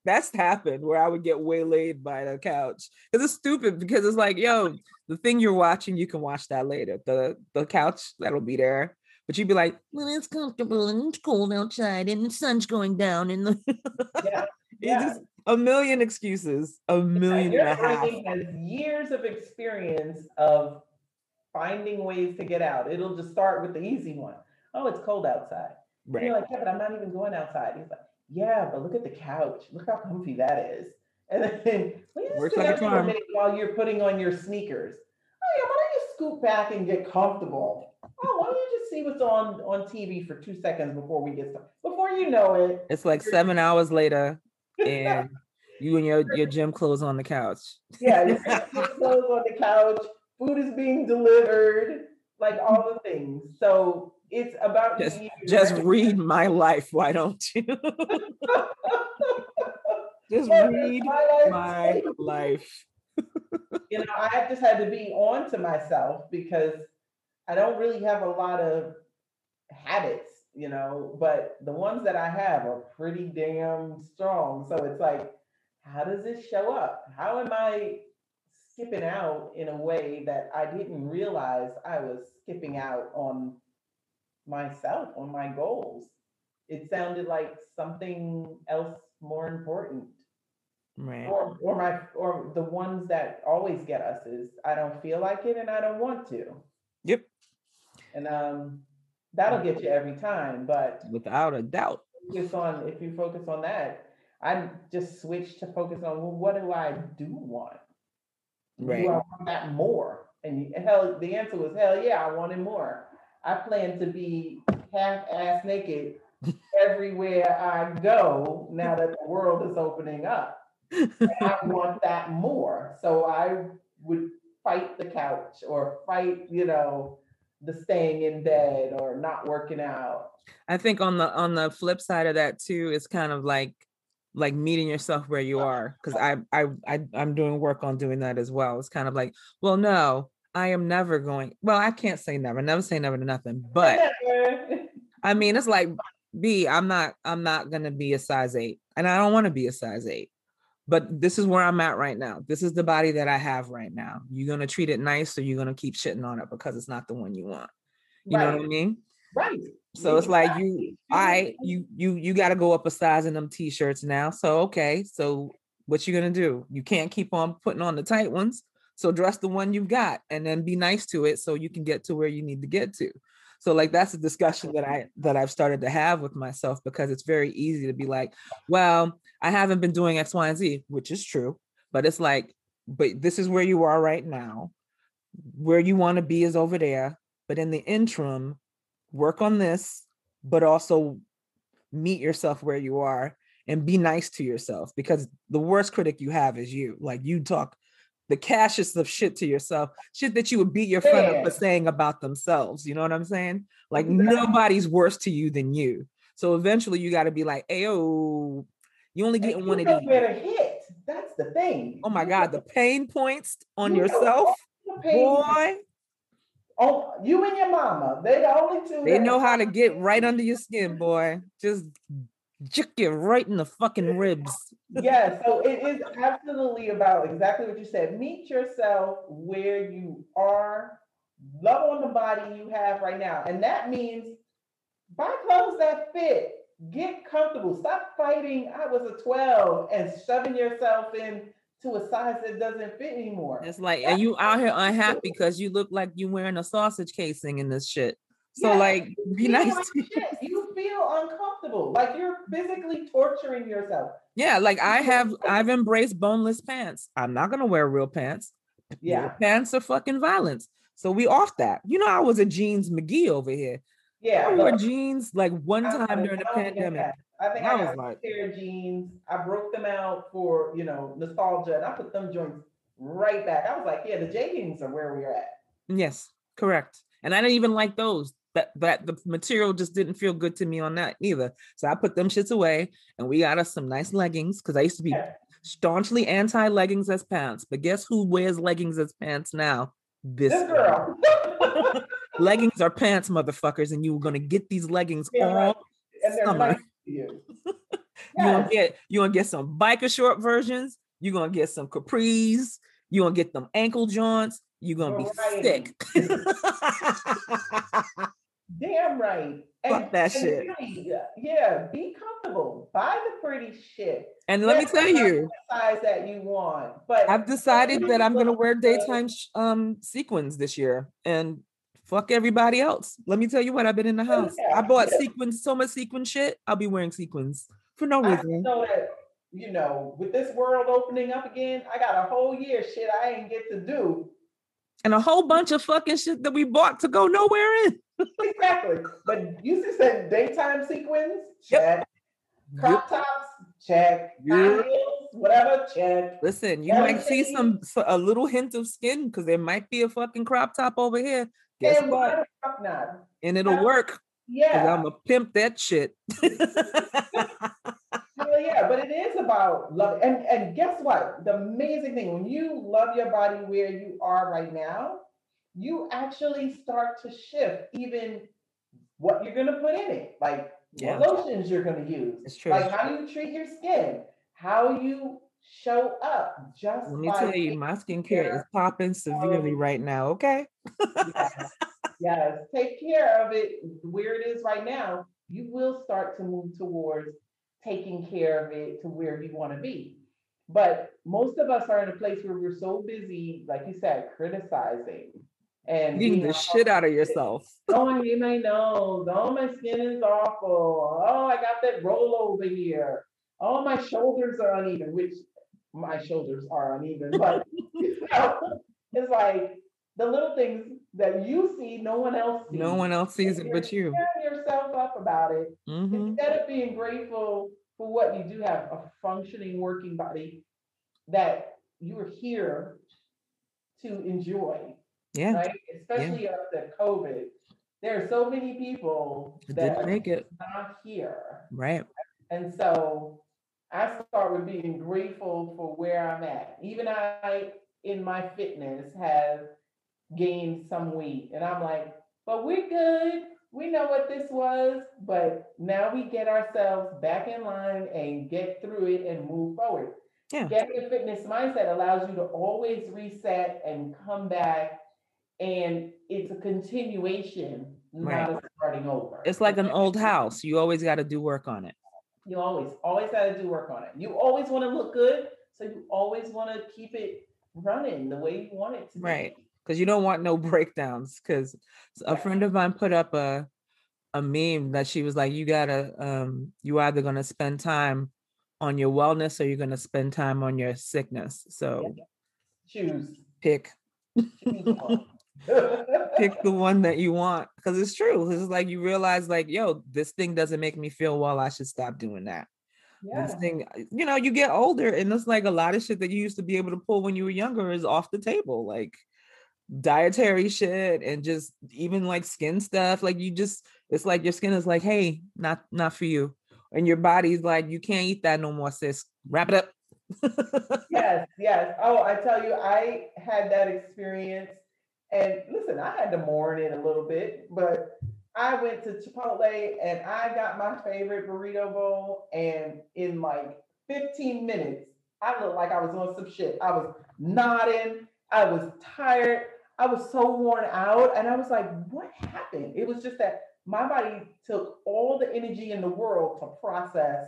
that's happened where I would get waylaid by the couch. Because it's stupid because it's like, yo, the thing you're watching, you can watch that later. The the couch that'll be there. But you'd be like, well, it's comfortable and it's cold outside and the sun's going down and the Yeah, it's yeah. just a million excuses, a million Your and a half. has years of experience of finding ways to get out. It'll just start with the easy one. Oh, it's cold outside. And Right. You're like, yeah, but I'm not even going outside. He's like, yeah, but look at the couch. Look how comfy that is. And then well, you just sit there for a minute while you're putting on your sneakers. Oh yeah, why don't you scoop back and get comfortable? Oh, why don't you just see what's on on TV for two seconds before we get started? Before you know it, It's like seven hours later and you and your, your gym clothes on the couch. yeah, your clothes on the couch, food is being delivered, like all the things. So it's about Just- you Just read my life, why don't you? Just Yeah, read my life my life. you know, I just had to be on to myself because I don't really have a lot of habits, you know, but the ones that I have are pretty damn strong. So it's like, how does this show up? How am I skipping out in a way that I didn't realize I was skipping out on myself, on my goals? It sounded like something else more important Right. or or my or the ones that always get us is I don't feel like it and I don't want to. Yep. And um that'll get you every time. But Without a doubt. focus on if you focus on that, I just switched to focus on well, what do I do want? Right. Do I want that more? And hell, the answer was hell yeah, I wanted more. I plan to be half ass naked everywhere I go now that the world is opening up. And I want that more. So I would fight the couch or fight, you know, the staying in bed or not working out. I think on the on the flip side of that too, it's kind of like like meeting yourself where you are. Cause I I I I'm doing work on doing that as well. It's kind of like, well, no, I am never going. Well, I can't say never, never say never to nothing. But I mean, it's like B, I'm not I'm not gonna be a size eight, and I don't want to be a size eight. But this is where I'm at right now. This is the body that I have right now. You're gonna treat it nice, or you're gonna keep shitting on it because it's not the one you want. You know what I mean? right. So it's like you, I, you, you, you got to go up a size in them t-shirts now. So okay, so what you gonna do? You can't keep on putting on the tight ones. So dress the one you've got, and then be nice to it, so you can get to where you need to get to. So like that's a discussion that I that I've started to have with myself because it's very easy to be like, well, I haven't been doing X, Y, and Z, which is true, but it's like, but this is where you are right now. Where you want to be is over there, but in the interim, work on this, but also meet yourself where you are and be nice to yourself because the worst critic you have is you. Like you talk the cashest of shit to yourself, shit that you would beat your friend up for saying about themselves. You know what I'm saying? Like Exactly. nobody's worse to you than you. So eventually you got to be like, Ayo, you only getting one of these. where to hit. That's the thing. Oh my You God, know- the pain points on you yourself, all the pain points. boy. Oh, you and your mama. They the only two. They that know how to get right under your skin, boy. Just jick you right in the fucking ribs. yeah, so it is absolutely about exactly what you said. Meet yourself where you are, love on the body you have right now. And that means buy clothes that fit, get comfortable, stop fighting. I was a 12 and shoving yourself in to a size that doesn't fit anymore. It's like, and you out here unhappy because you look like you're wearing a sausage casing in this shit. So Yeah, like, be You nice. like To. You feel uncomfortable, like you're physically torturing yourself. yeah, like I have, I've embraced boneless pants. I'm not gonna wear real pants. Real Yeah, pants are fucking violence. So we off that. You know, I was a jeans McGee over here. yeah. I wore jeans like one time during the don't think I pandemic. I think I I, was got like- a pair of jeans. I broke them out for you know nostalgia, and I put them joints right back. I was like, yeah, the jeans are where we're at. Yes, correct. And I didn't even like those. That that the material just didn't feel good to me on that either. So I put them shits away and we got us some nice leggings because I used to be Yeah. staunchly anti leggings as pants. But guess who wears leggings as pants now? This, This girl. girl. leggings are pants, motherfuckers, and you were gonna get these leggings Yeah, all right. and they're summer. To you. You gonna get you gonna get some biker short versions. You're gonna get some capris. You're gonna get them ankle joints. You're gonna be Variety. sick. Damn right. Fuck that and shit. really, yeah, be comfortable. Buy the pretty shit. and let me tell you, size that you want. But I've decided that I'm gonna wear daytime sh- um sequins this year and fuck everybody else. Let me tell you what I've been in the oh, house. I bought yeah. sequins, so much sequin shit. I'll be wearing sequins for no reason. I know that, you know, with this world opening up again, I got a whole year shit I ain't get to do. And a whole bunch of fucking shit that we bought to go nowhere in. Exactly. But you just said daytime sequins, Yep. check. Crop tops, check. Yep. heels, whatever, check. Listen, you Yeah, might see see? some a little hint of skin because there might be a fucking crop top over here. Guess and what? not? And it'll work Yeah. I'm a pimp that shit. Hell yeah, but it is about love. And and guess what? The amazing thing when you love your body where you are right now, you actually start to shift even what you're gonna put in it, like Yeah. what lotions you're gonna use, It's true. like how you treat your skin, how you show up. Just Let me tell you, my skincare is popping severely right now. Okay. yes, yes, take care of it where it is right now. You will start to move towards taking care of it to where you want to be. But most of us are in a place where we're so busy, like you said, criticizing and Eating being the all, shit out of yourself. Oh, I hate my nose. Oh, my skin is awful. Oh, I got that roll over here. Oh, my shoulders are uneven, which my shoulders are uneven, but you know, it's like the little things that you see, no one else sees. No one else sees it but you're tearing yourself up about it hmm instead of being grateful for what you do have a functioning working body that you're here to enjoy Yeah. right? Especially after COVID. There are so many people that make it. not here. Right. And so I start with being grateful for where I'm at. Even I, in my fitness, have gained some weight. And I'm like, but we're good. We know what this was. But now we get ourselves back in line and get through it and move forward. Yeah. Getting a fitness mindset allows you to always reset and come back. And it's a continuation, Right. not a starting over. It's like an old house. You always got to do work on it. You always, always got to do work on it. You always want to look good, so you always want to keep it running the way you want it to. be. Right. Because you don't want no breakdowns. Because a Right. friend of mine put up a a meme that she was like, you gotta um, you either gonna spend time on your wellness or you're gonna spend time on your sickness. So Choose. pick Choose. Pick the one that you want because it's true. It's like you realize, like, yo, this thing doesn't make me feel well. I should stop doing that. This yeah. thing, uh, you know, you get older, and it's like a lot of shit that you used to be able to pull when you were younger is off the table, like dietary shit and just even like skin stuff. Like you just, it's like your skin is like, hey, not not for you, and your body's like, you can't eat that no more, sis. Wrap it up. Yes, yes. Oh, I tell you, I had that experience. And listen, I had to mourn it a little bit, but I went to Chipotle and I got my favorite burrito bowl. And in like 15 minutes, I looked like I was on some shit. I was nodding. I was tired. I was so worn out. And I was like, what happened? It was just that my body took all the energy in the world to process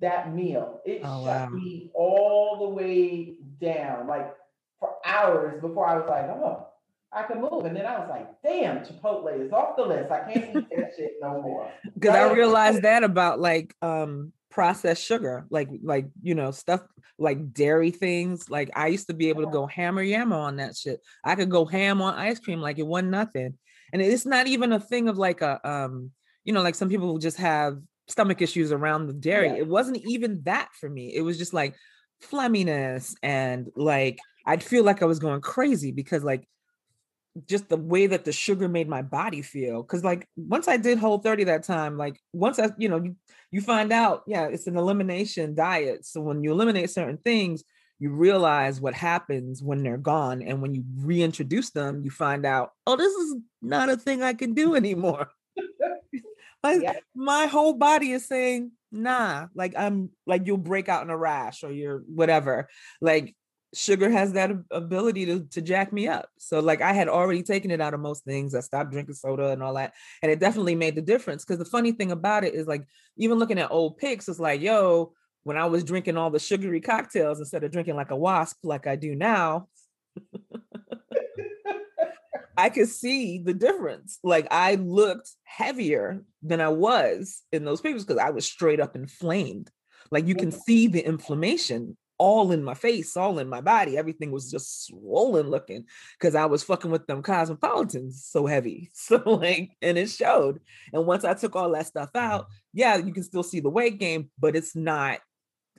that meal. It Oh, shut wow. me all the way down, like for hours before I was like, oh, I could move. And then I was like, damn, Chipotle is off the list. I can't eat that shit no more. because I realized that about like um processed sugar, like like you know stuff like dairy things. Like I used to be able to go hammer yammer on that shit. I could go ham on ice cream like it wasn't nothing, and it's not even a thing of like a um you know like some people just have stomach issues around the dairy. Yeah. It wasn't even that for me. It was just like phlegminess and like I'd feel like I was going crazy because like just the way that the sugar made my body feel. Cause like once I did whole 30 that time, like once I, you know, you, you find out, yeah, it's an elimination diet. So when you eliminate certain things, you realize what happens when they're gone. And when you reintroduce them, you find out, oh, this is not a thing I can do anymore. like, yeah. My whole body is saying, nah, like I'm like you'll break out in a rash or you're whatever. Like sugar has that ability to, to jack me up. So like I had already taken it out of most things. I stopped drinking soda and all that. And it definitely made the difference. Cause the funny thing about it is like even looking at old pics, it's like, yo, when I was drinking all the sugary cocktails instead of drinking like a wasp like I do now, I could see the difference. Like I looked heavier than I was in those pictures because I was straight up inflamed. Like you can see the inflammation all in my face, all in my body. Everything was just swollen looking because I was fucking with them cosmopolitans so heavy. So like, and it showed. And once I took all that stuff out, yeah, you can still see the weight gain, but it's not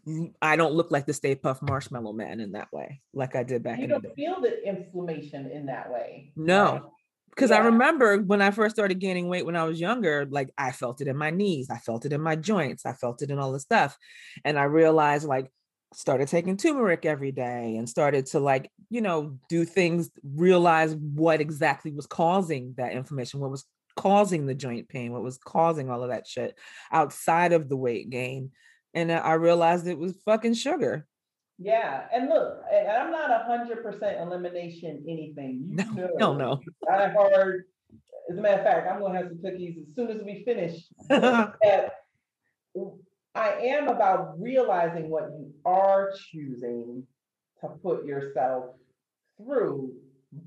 mm, I don't look like the Stay Puft Marshmallow Man in that way, like I did back you in the day. Don't feel the inflammation in that way. No, because yeah. I remember when I first started gaining weight when I was younger, like I felt it in my knees, I felt it in my joints, I felt it in all the stuff, and I realized like started taking turmeric every day and started to like you know do things realize what exactly was causing that inflammation what was causing the joint pain what was causing all of that shit outside of the weight gain and I realized it was fucking sugar. Yeah, and look, I'm not a hundred percent elimination anything. You no, no, no. I heard. As a matter of fact, I'm gonna have some cookies as soon as we finish. I am about realizing what you are choosing to put yourself through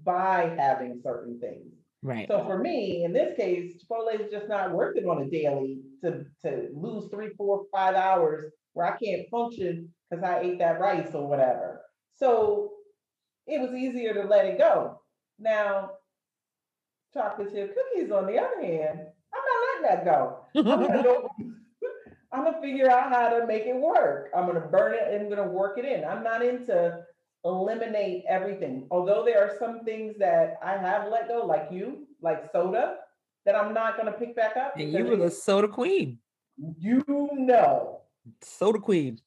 by having certain things. Right. So for me, in this case, Chipotle is just not worth it on a daily to, to lose three, four, five hours where I can't function because I ate that rice or whatever. So it was easier to let it go. Now, chocolate chip cookies, on the other hand, I'm not letting that go. I'm gonna go. I'm gonna figure out how to make it work. I'm gonna burn it and I'm gonna work it in. I'm not into eliminate everything. Although there are some things that I have let go, like you, like soda, that I'm not to pick back up. And you were the soda queen. You know. Soda queen.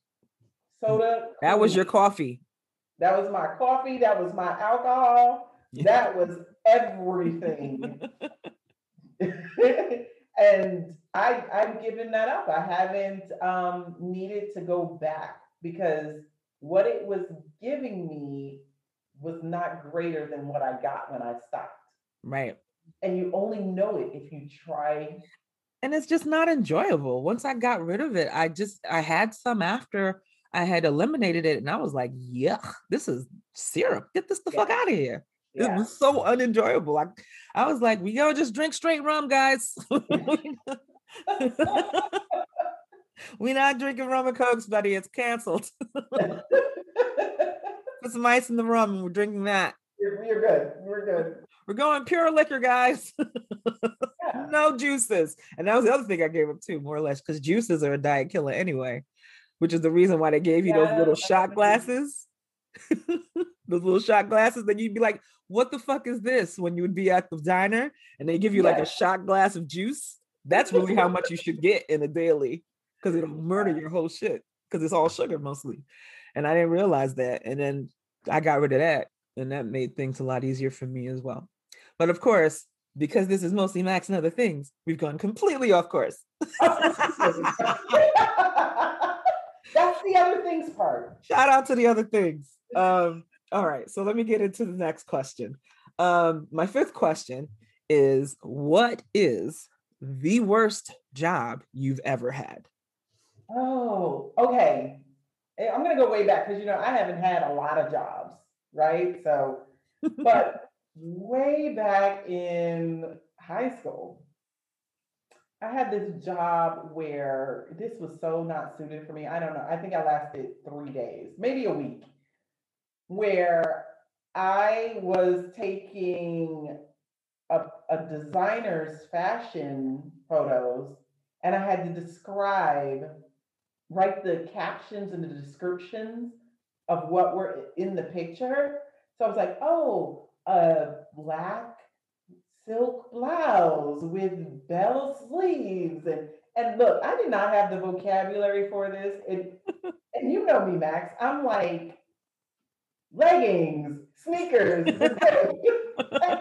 Soda. That queen. was your coffee. That was my coffee. That was my alcohol. Yeah. That was everything. and I, I'm giving that up. I haven't um, needed to go back because what it was giving me was not greater than what I got when I stopped. Right. And you only know it if you try. And it's just not enjoyable. Once I got rid of it, I just I had some after I had eliminated it, and I was like, "Yuck, this is syrup. Get this the yeah. fuck out of here." Yeah. It was so unenjoyable. Like I was like, "We gotta just drink straight rum, guys." We're not drinking rum and cokes, buddy. It's canceled. Put some ice in the rum and we're drinking that. You're, you're good. We're good. We're going pure liquor, guys. yeah. No juices. And that was the other thing I gave up too, more or less, because juices are a diet killer anyway, which is the reason why they gave you yeah, those little shot glasses. those little shot glasses that you'd be like, what the fuck is this? When you would be at the diner and they give you like a shot glass of juice. That's really how much you should get in a daily because it'll murder your whole shit because it's all sugar mostly. And I didn't realize that. And then I got rid of that. And that made things a lot easier for me as well. But of course, because this is mostly Max and other things, we've gone completely off course. That's the other things part. Shout out to the other things. Um, all right, so let me get into the next question. Um, my fifth question is What is the worst job you've ever had? Oh, okay. Eh, I'm gonna go way back because you know I haven't had a lot of jobs, right? So, but way back in high school, I had this job where this was so not suited for me. I don't know. I think I lasted three days, maybe a week, where I was taking a, designer's fashion photos and I had to describe write the captions and the descriptions of what were in the picture. So I was like, oh, a black silk blouse with bell sleeves and and look, I did not have the vocabulary for this. And, and you know me, Max. I'm like leggings, sneakers,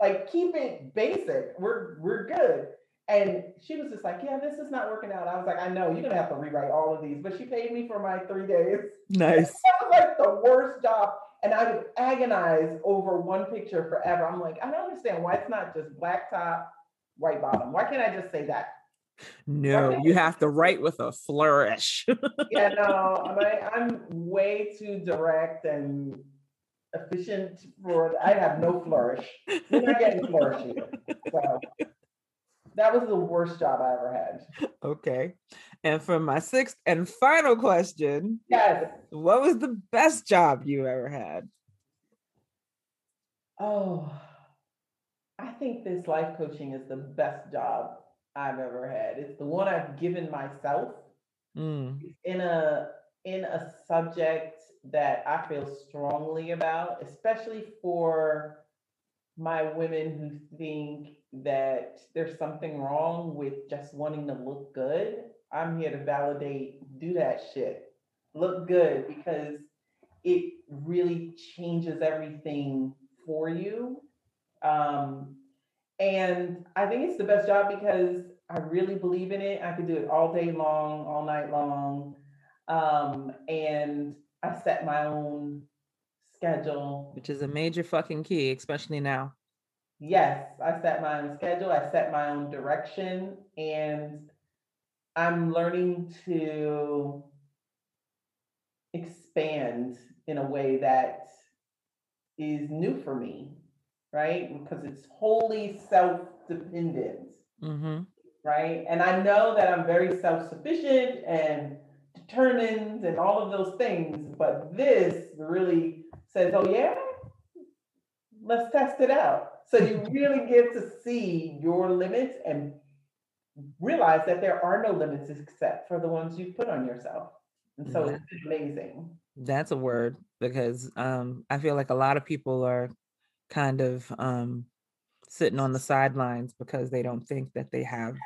like keep it basic. We're we're good. And she was just like, Yeah, this is not working out. I was like, I know, you're gonna have to rewrite all of these. But she paid me for my three days. Nice. that was like the worst job. And I would agonize over one picture forever. I'm like, I don't understand why it's not just black top, white bottom. Why can't I just say that? No, you have to write with a flourish. yeah, no, I, I'm way too direct and efficient for. I have no flourish. We're not getting flourish here. So that was the worst job I ever had. Okay. And for my sixth and final question, yes, what was the best job you ever had? Oh, I think this life coaching is the best job I've ever had. It's the one I've given myself mm. in a in a subject that I feel strongly about, especially for my women who think that there's something wrong with just wanting to look good. I'm here to validate, do that shit. Look good because it really changes everything for you. Um, and I think it's the best job because I really believe in it. I could do it all day long, all night long. Um, and I set my own schedule. Which is a major fucking key, especially now. Yes, I set my own schedule, I set my own direction, and I'm learning to expand in a way that is new for me right? Because it's wholly self dependent, mm-hmm. right? And I know that I'm very self sufficient and determined and all of those things, but this really says, oh, yeah, let's test it out. So you really get to see your limits and realize that there are no limits except for the ones you put on yourself. And so it's amazing. That's a word because um, I feel like a lot of people are kind of um, sitting on the sidelines because they don't think that they have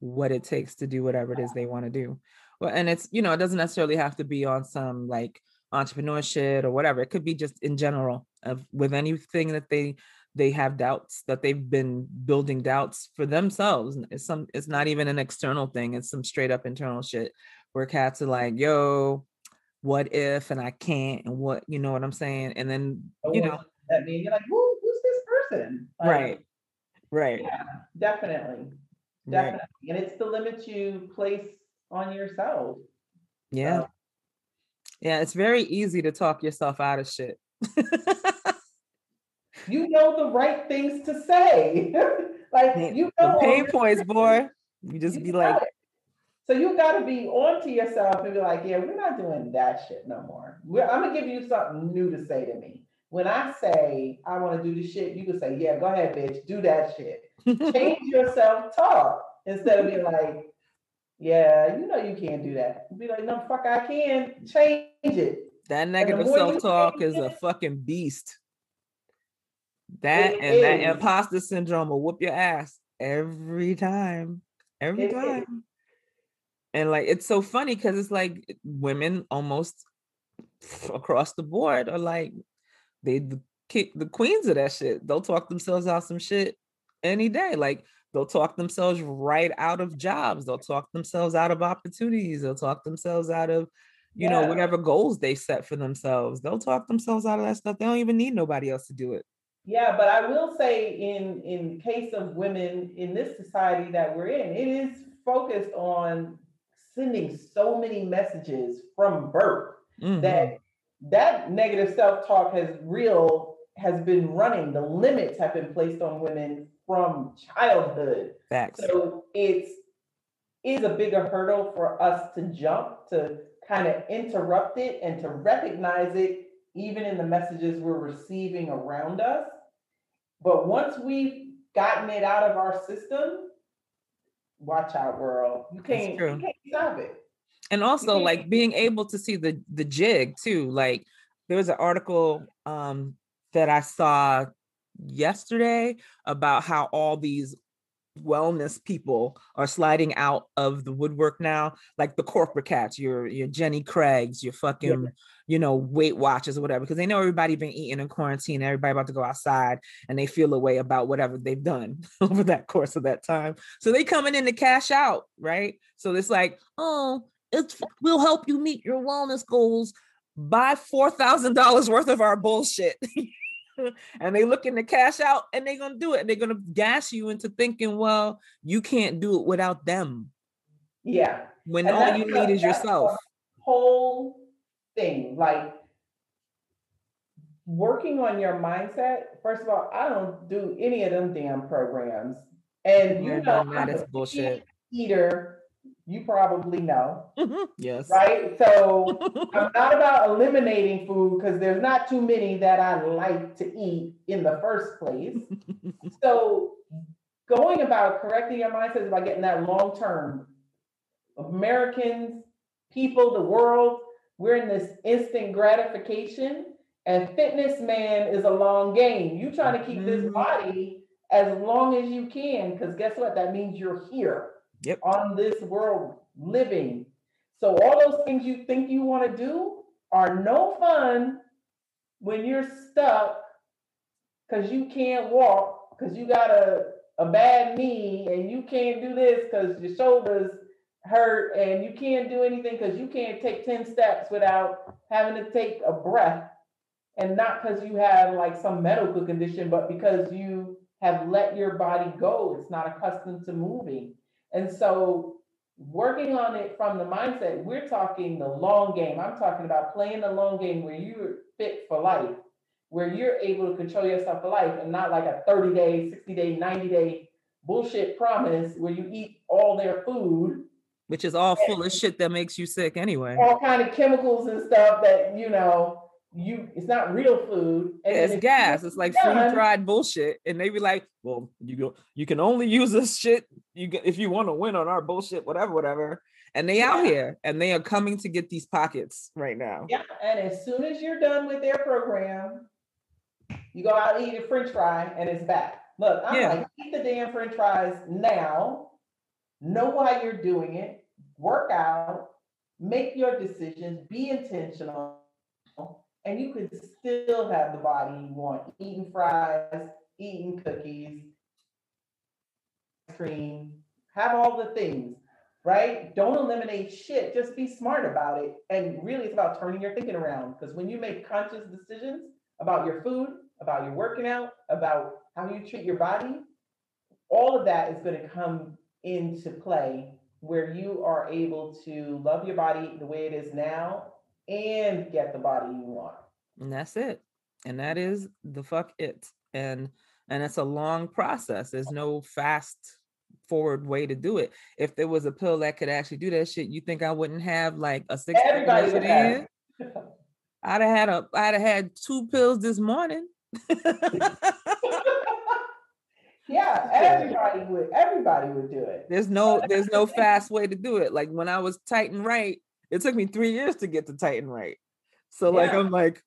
what it takes to do whatever it is they want to do. Well, and it's, you know, it doesn't necessarily have to be on some like entrepreneurship or whatever. It could be just in general of with anything that they they have doubts that they've been building doubts for themselves. It's some it's not even an external thing, it's some straight up internal shit where cats are like, yo, what if and I can't and what you know what I'm saying? And then, oh, you know, that mean you're like, Who, who's this person? Like, right. Right. Yeah, definitely. Definitely. Right. And it's the limits you place on yourself. Yeah. So. Yeah, it's very easy to talk yourself out of shit. you know the right things to say. like you know the pain points, boy. You just you be like, it. so you got to be on to yourself and be like, yeah, we're not doing that shit no more. We're, I'm gonna give you something new to say to me. When I say I want to do the shit, you can say, yeah, go ahead, bitch, do that shit. Change your self-talk instead of being like, yeah, you know you can't do that. Be like, no, fuck, I can change it. That negative self-talk is a fucking beast. That and is. that imposter syndrome will whoop your ass every time. Every it time. Is. And like it's so funny because it's like women almost across the board are like, they the, the queens of that shit. They'll talk themselves out some shit any day. Like they'll talk themselves right out of jobs. They'll talk themselves out of opportunities. They'll talk themselves out of, you yeah. know, whatever goals they set for themselves. They'll talk themselves out of that stuff. They don't even need nobody else to do it. Yeah, but I will say in in case of women in this society that we're in, it is focused on sending so many messages from birth mm-hmm. that that negative self-talk has real has been running. The limits have been placed on women from childhood. Facts. So it's is a bigger hurdle for us to jump to kind of interrupt it and to recognize it even in the messages we're receiving around us. But once we've gotten it out of our system, watch out, world. You can't, you can't stop it and also like being able to see the the jig too like there was an article um that I saw yesterday about how all these wellness people are sliding out of the woodwork now like the corporate cats your your jenny craigs your fucking yeah. you know weight watchers or whatever because they know everybody been eating in quarantine everybody about to go outside and they feel a way about whatever they've done over that course of that time. So they coming in to cash out right? So it's like oh it's we'll help you meet your wellness goals buy four thousand dollars worth of our bullshit and they looking to cash out and they're gonna do it. and They're gonna gas you into thinking, well, you can't do it without them. Yeah. When and all you need is yourself. Whole thing. Like working on your mindset. First of all, I don't do any of them damn programs. And you know that is bullshit. Eater you probably know. yes. Right? So I'm not about eliminating food because there's not too many that I like to eat in the first place. so going about correcting your mindset is by getting that long term. Americans, people, the world, we're in this instant gratification. And fitness man is a long game. You trying to keep mm-hmm. this body as long as you can, because guess what? That means you're here yep. on this world living. So all those things you think you want to do are no fun when you're stuck because you can't walk because you got a, a bad knee and you can't do this because your shoulders hurt and you can't do anything because you can't take 10 steps without having to take a breath and not because you have like some medical condition but because you have let your body go it's not accustomed to moving and so working on it from the mindset, we're talking the long game. I'm talking about playing the long game where you're fit for life, where you're able to control yourself for life and not like a 30 day, 60 day, 90 day bullshit promise where you eat all their food. Which is all full of shit that makes you sick anyway. All kind of chemicals and stuff that, you know, you it's not real food. And it's gas. It's like free fried bullshit. And they be like, well, you go, you can only use this shit you get if you want to win on our bullshit, whatever, whatever. And they yeah. out here and they are coming to get these pockets right now. Yeah. And as soon as you're done with their program, you go out and eat a french fry and it's back. Look, I'm yeah. like, eat the damn french fries now. Know why you're doing it. Work out. Make your decisions. Be intentional and you could still have the body you want, eating fries, eating cookies, ice cream, have all the things, right? Don't eliminate shit. Just be smart about it. And really, it's about turning your thinking around. Because when you make conscious decisions about your food, about your working out, about how you treat your body, all of that is going to come into play where you are able to love your body the way it is now and get the body you want. And that's it. And that is the fuck it. And and it's a long process. There's no fast forward way to do it. If there was a pill that could actually do that shit, you think I wouldn't have like a six Everybody would have. I'd have had a I'd have had two pills this morning. yeah, everybody would everybody would do it. There's no there's no fast way to do it. Like when I was tight and right, it took me three years to get to tight and right. So like I'm like,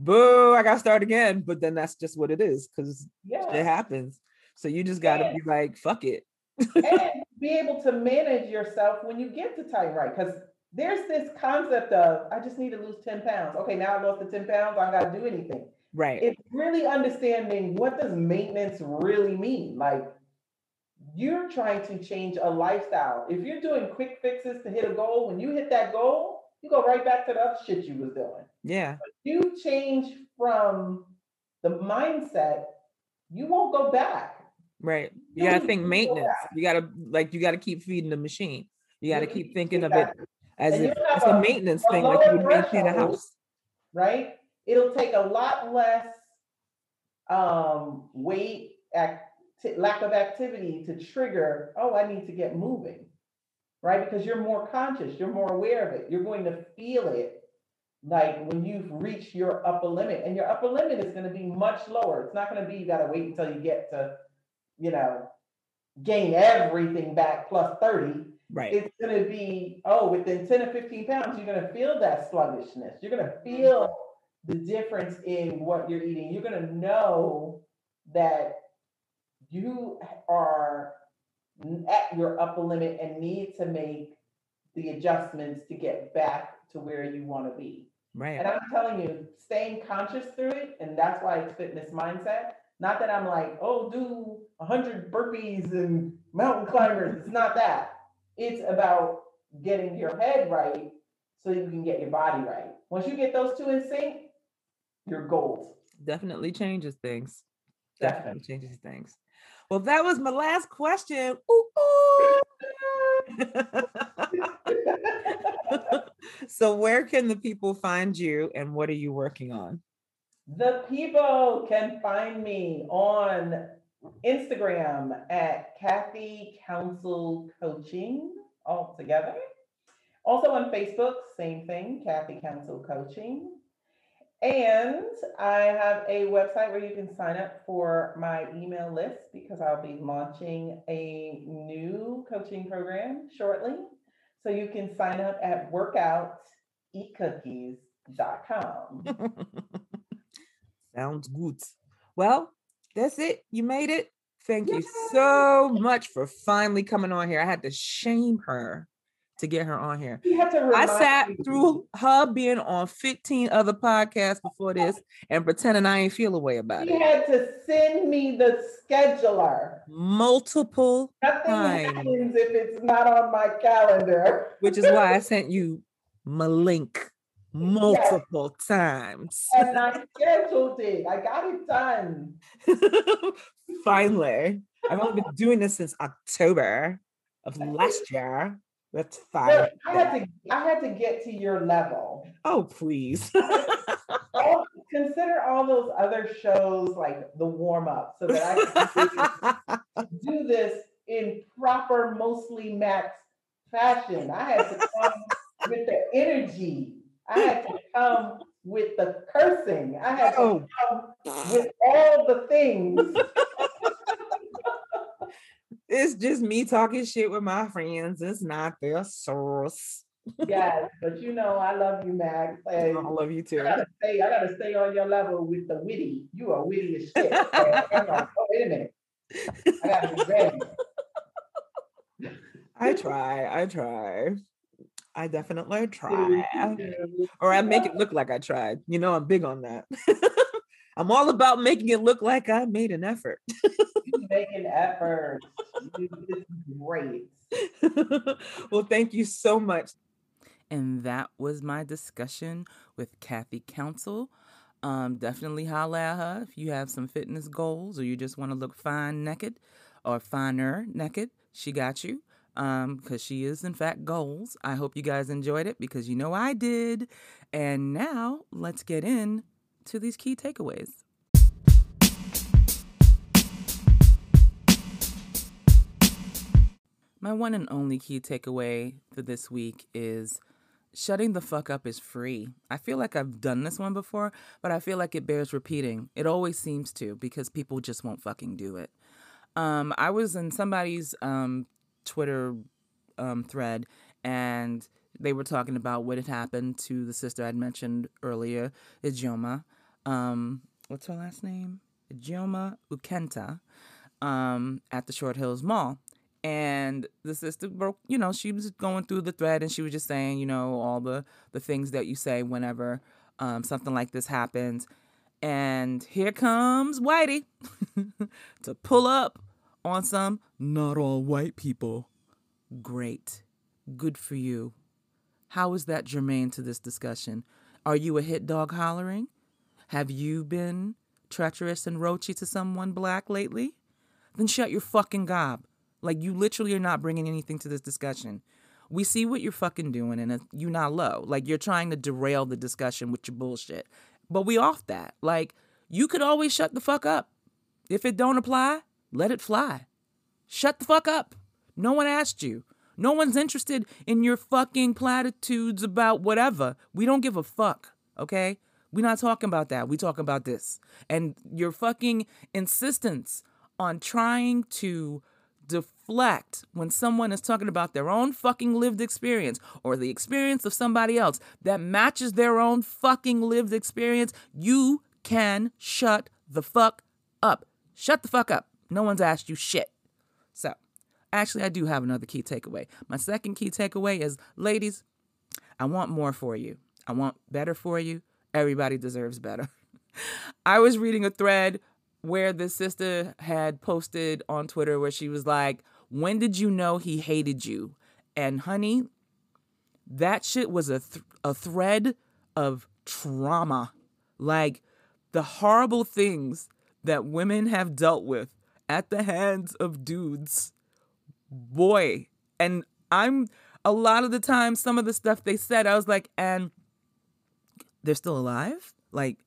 boo, I gotta start again. But then that's just what it is because yeah. it happens. So you just gotta and, be like, fuck it. and be able to manage yourself when you get to tight right. Because there's this concept of I just need to lose 10 pounds. Okay, now I lost the 10 pounds, I gotta do anything. Right. It's really understanding what does maintenance really mean. Like you're trying to change a lifestyle. If you're doing quick fixes to hit a goal, when you hit that goal, you go right back to the other shit you was doing. Yeah. But you change from the mindset, you won't go back. Right. You, you gotta think maintenance. You gotta like you gotta keep feeding the machine. You gotta keep thinking exactly. of it as if it's a, a maintenance a thing, like you would maintain a house. Right? It'll take a lot less um weight act lack of activity to trigger, oh, I need to get moving, right? Because you're more conscious, you're more aware of it. You're going to feel it like when you've reached your upper limit, and your upper limit is going to be much lower. It's not going to be you got to wait until you get to, you know, gain everything back plus 30. Right. It's going to be, oh, within 10 or 15 pounds, you're going to feel that sluggishness. You're going to feel the difference in what you're eating. You're going to know that you are at your upper limit and need to make the adjustments to get back to where you want to be. Right. And I'm telling you, staying conscious through it, and that's why it's fitness mindset. Not that I'm like, oh, do 100 burpees and mountain climbers. It's not that. It's about getting your head right so you can get your body right. Once you get those two in sync, you're gold. Definitely changes things. Definitely. Definitely changes things. Well, that was my last question. Ooh, ooh. so, where can the people find you and what are you working on? The people can find me on Instagram at Kathy Council Coaching all together. Also on Facebook, same thing, Kathy Council Coaching. And I have a website where you can sign up for my email list because I'll be launching a new coaching program shortly. So you can sign up at workouteatcookies.com. Sounds good. Well, that's it. You made it. Thank you so much for finally coming on here. I had to shame her to get her on here. I sat through her being on 15 other podcasts before this and pretending I ain't feel a way about she it. You had to send me the scheduler. Multiple Nothing times. happens if it's not on my calendar. Which is why I sent you my link multiple yes. times. And I scheduled it. I got it done. Finally. I've only been doing this since October of last year. That's fine. I had to I had to get to your level. Oh, please. all, consider all those other shows like the warm up so that I can do this in proper, mostly max fashion. I had to come with the energy. I had to come with the cursing. I had to oh. come with all the things. It's just me talking shit with my friends. It's not their source. yes, but you know I love you, Max. I love you too. I gotta stay. I gotta stay on your level with the witty. You are witty as shit. oh, wait a minute. I gotta be ready. I try. I try. I definitely try. or I make it look like I tried. You know, I'm big on that. I'm all about making it look like I made an effort. You make an effort. This is great. well, thank you so much. And that was my discussion with Kathy Council. Um, definitely holla at her if you have some fitness goals or you just want to look fine naked or finer naked. She got you because um, she is, in fact, goals. I hope you guys enjoyed it because you know I did. And now let's get in to these key takeaways. My one and only key takeaway for this week is shutting the fuck up is free. I feel like I've done this one before, but I feel like it bears repeating. It always seems to because people just won't fucking do it. Um, I was in somebody's um, Twitter um, thread and they were talking about what had happened to the sister I'd mentioned earlier, Ijeoma. Um, what's her last name? Ijeoma Ukenta um, at the Short Hills Mall. And the sister broke, you know, she was going through the thread and she was just saying, you know, all the, the things that you say whenever um, something like this happens. And here comes Whitey to pull up on some not all white people. Great. Good for you. How is that germane to this discussion? Are you a hit dog hollering? Have you been treacherous and roachy to someone black lately? Then shut your fucking gob. Like, you literally are not bringing anything to this discussion. We see what you're fucking doing, and you're not low. Like, you're trying to derail the discussion with your bullshit. But we off that. Like, you could always shut the fuck up. If it don't apply, let it fly. Shut the fuck up. No one asked you. No one's interested in your fucking platitudes about whatever. We don't give a fuck, okay? We're not talking about that. We're talking about this. And your fucking insistence on trying to deflect when someone is talking about their own fucking lived experience or the experience of somebody else that matches their own fucking lived experience, you can shut the fuck up. Shut the fuck up. No one's asked you shit. So, actually, I do have another key takeaway. My second key takeaway is ladies, I want more for you. I want better for you. Everybody deserves better. I was reading a thread where this sister had posted on Twitter where she was like, When did you know he hated you? And honey, that shit was a, th- a thread of trauma. Like the horrible things that women have dealt with at the hands of dudes. Boy. And I'm a lot of the time, some of the stuff they said, I was like, and they're still alive? Like,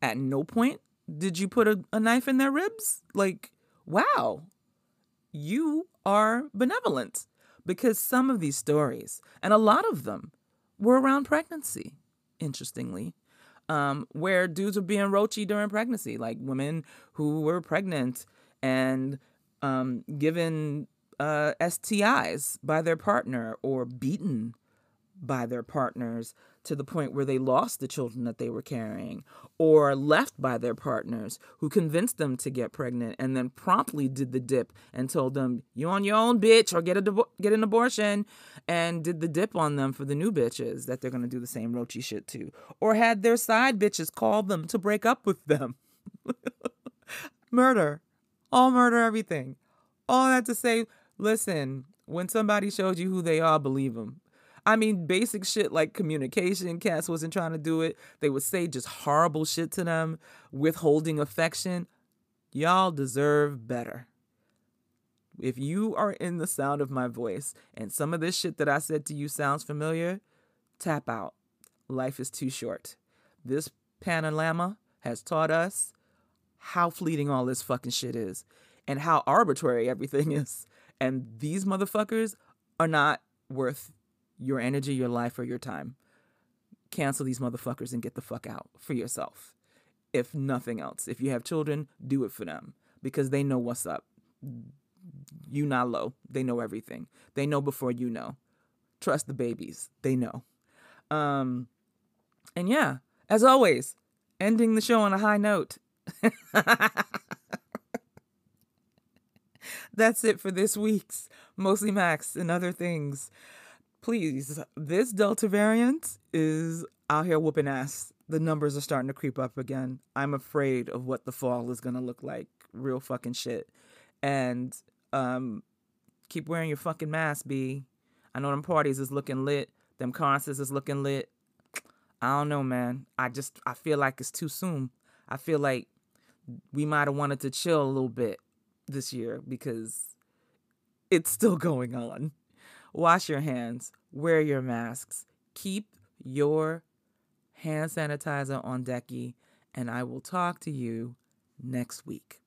at no point did you put a, a knife in their ribs? Like, wow, you are benevolent. Because some of these stories, and a lot of them, were around pregnancy, interestingly, um, where dudes were being roachy during pregnancy, like women who were pregnant and um, given uh, STIs by their partner or beaten by their partners to the point where they lost the children that they were carrying or left by their partners who convinced them to get pregnant and then promptly did the dip and told them you on your own bitch or get a get an abortion and did the dip on them for the new bitches that they're going to do the same roachy shit to or had their side bitches call them to break up with them. Murder. All murder everything. All that to say listen when somebody shows you who they are believe them I mean, basic shit like communication. Cass wasn't trying to do it. They would say just horrible shit to them, withholding affection. Y'all deserve better. If you are in the sound of my voice and some of this shit that I said to you sounds familiar, tap out. Life is too short. This panorama has taught us how fleeting all this fucking shit is and how arbitrary everything is. And these motherfuckers are not worth your energy, your life, or your time. Cancel these motherfuckers and get the fuck out for yourself. If nothing else, if you have children, do it for them because they know what's up. You not low. They know everything. They know before you know. Trust the babies. They know. Um, and yeah, as always, ending the show on a high note. That's it for this week's Mostly Max and Other Things please, this Delta variant is out here whooping ass. The numbers are starting to creep up again. I'm afraid of what the fall is going to look like. Real fucking shit. And um, keep wearing your fucking mask, B. I know them parties is looking lit. Them concerts is looking lit. I don't know, man. I just I feel like it's too soon. I feel like we might have wanted to chill a little bit this year because it's still going on. Wash your hands, wear your masks, keep your hand sanitizer on decky, and I will talk to you next week.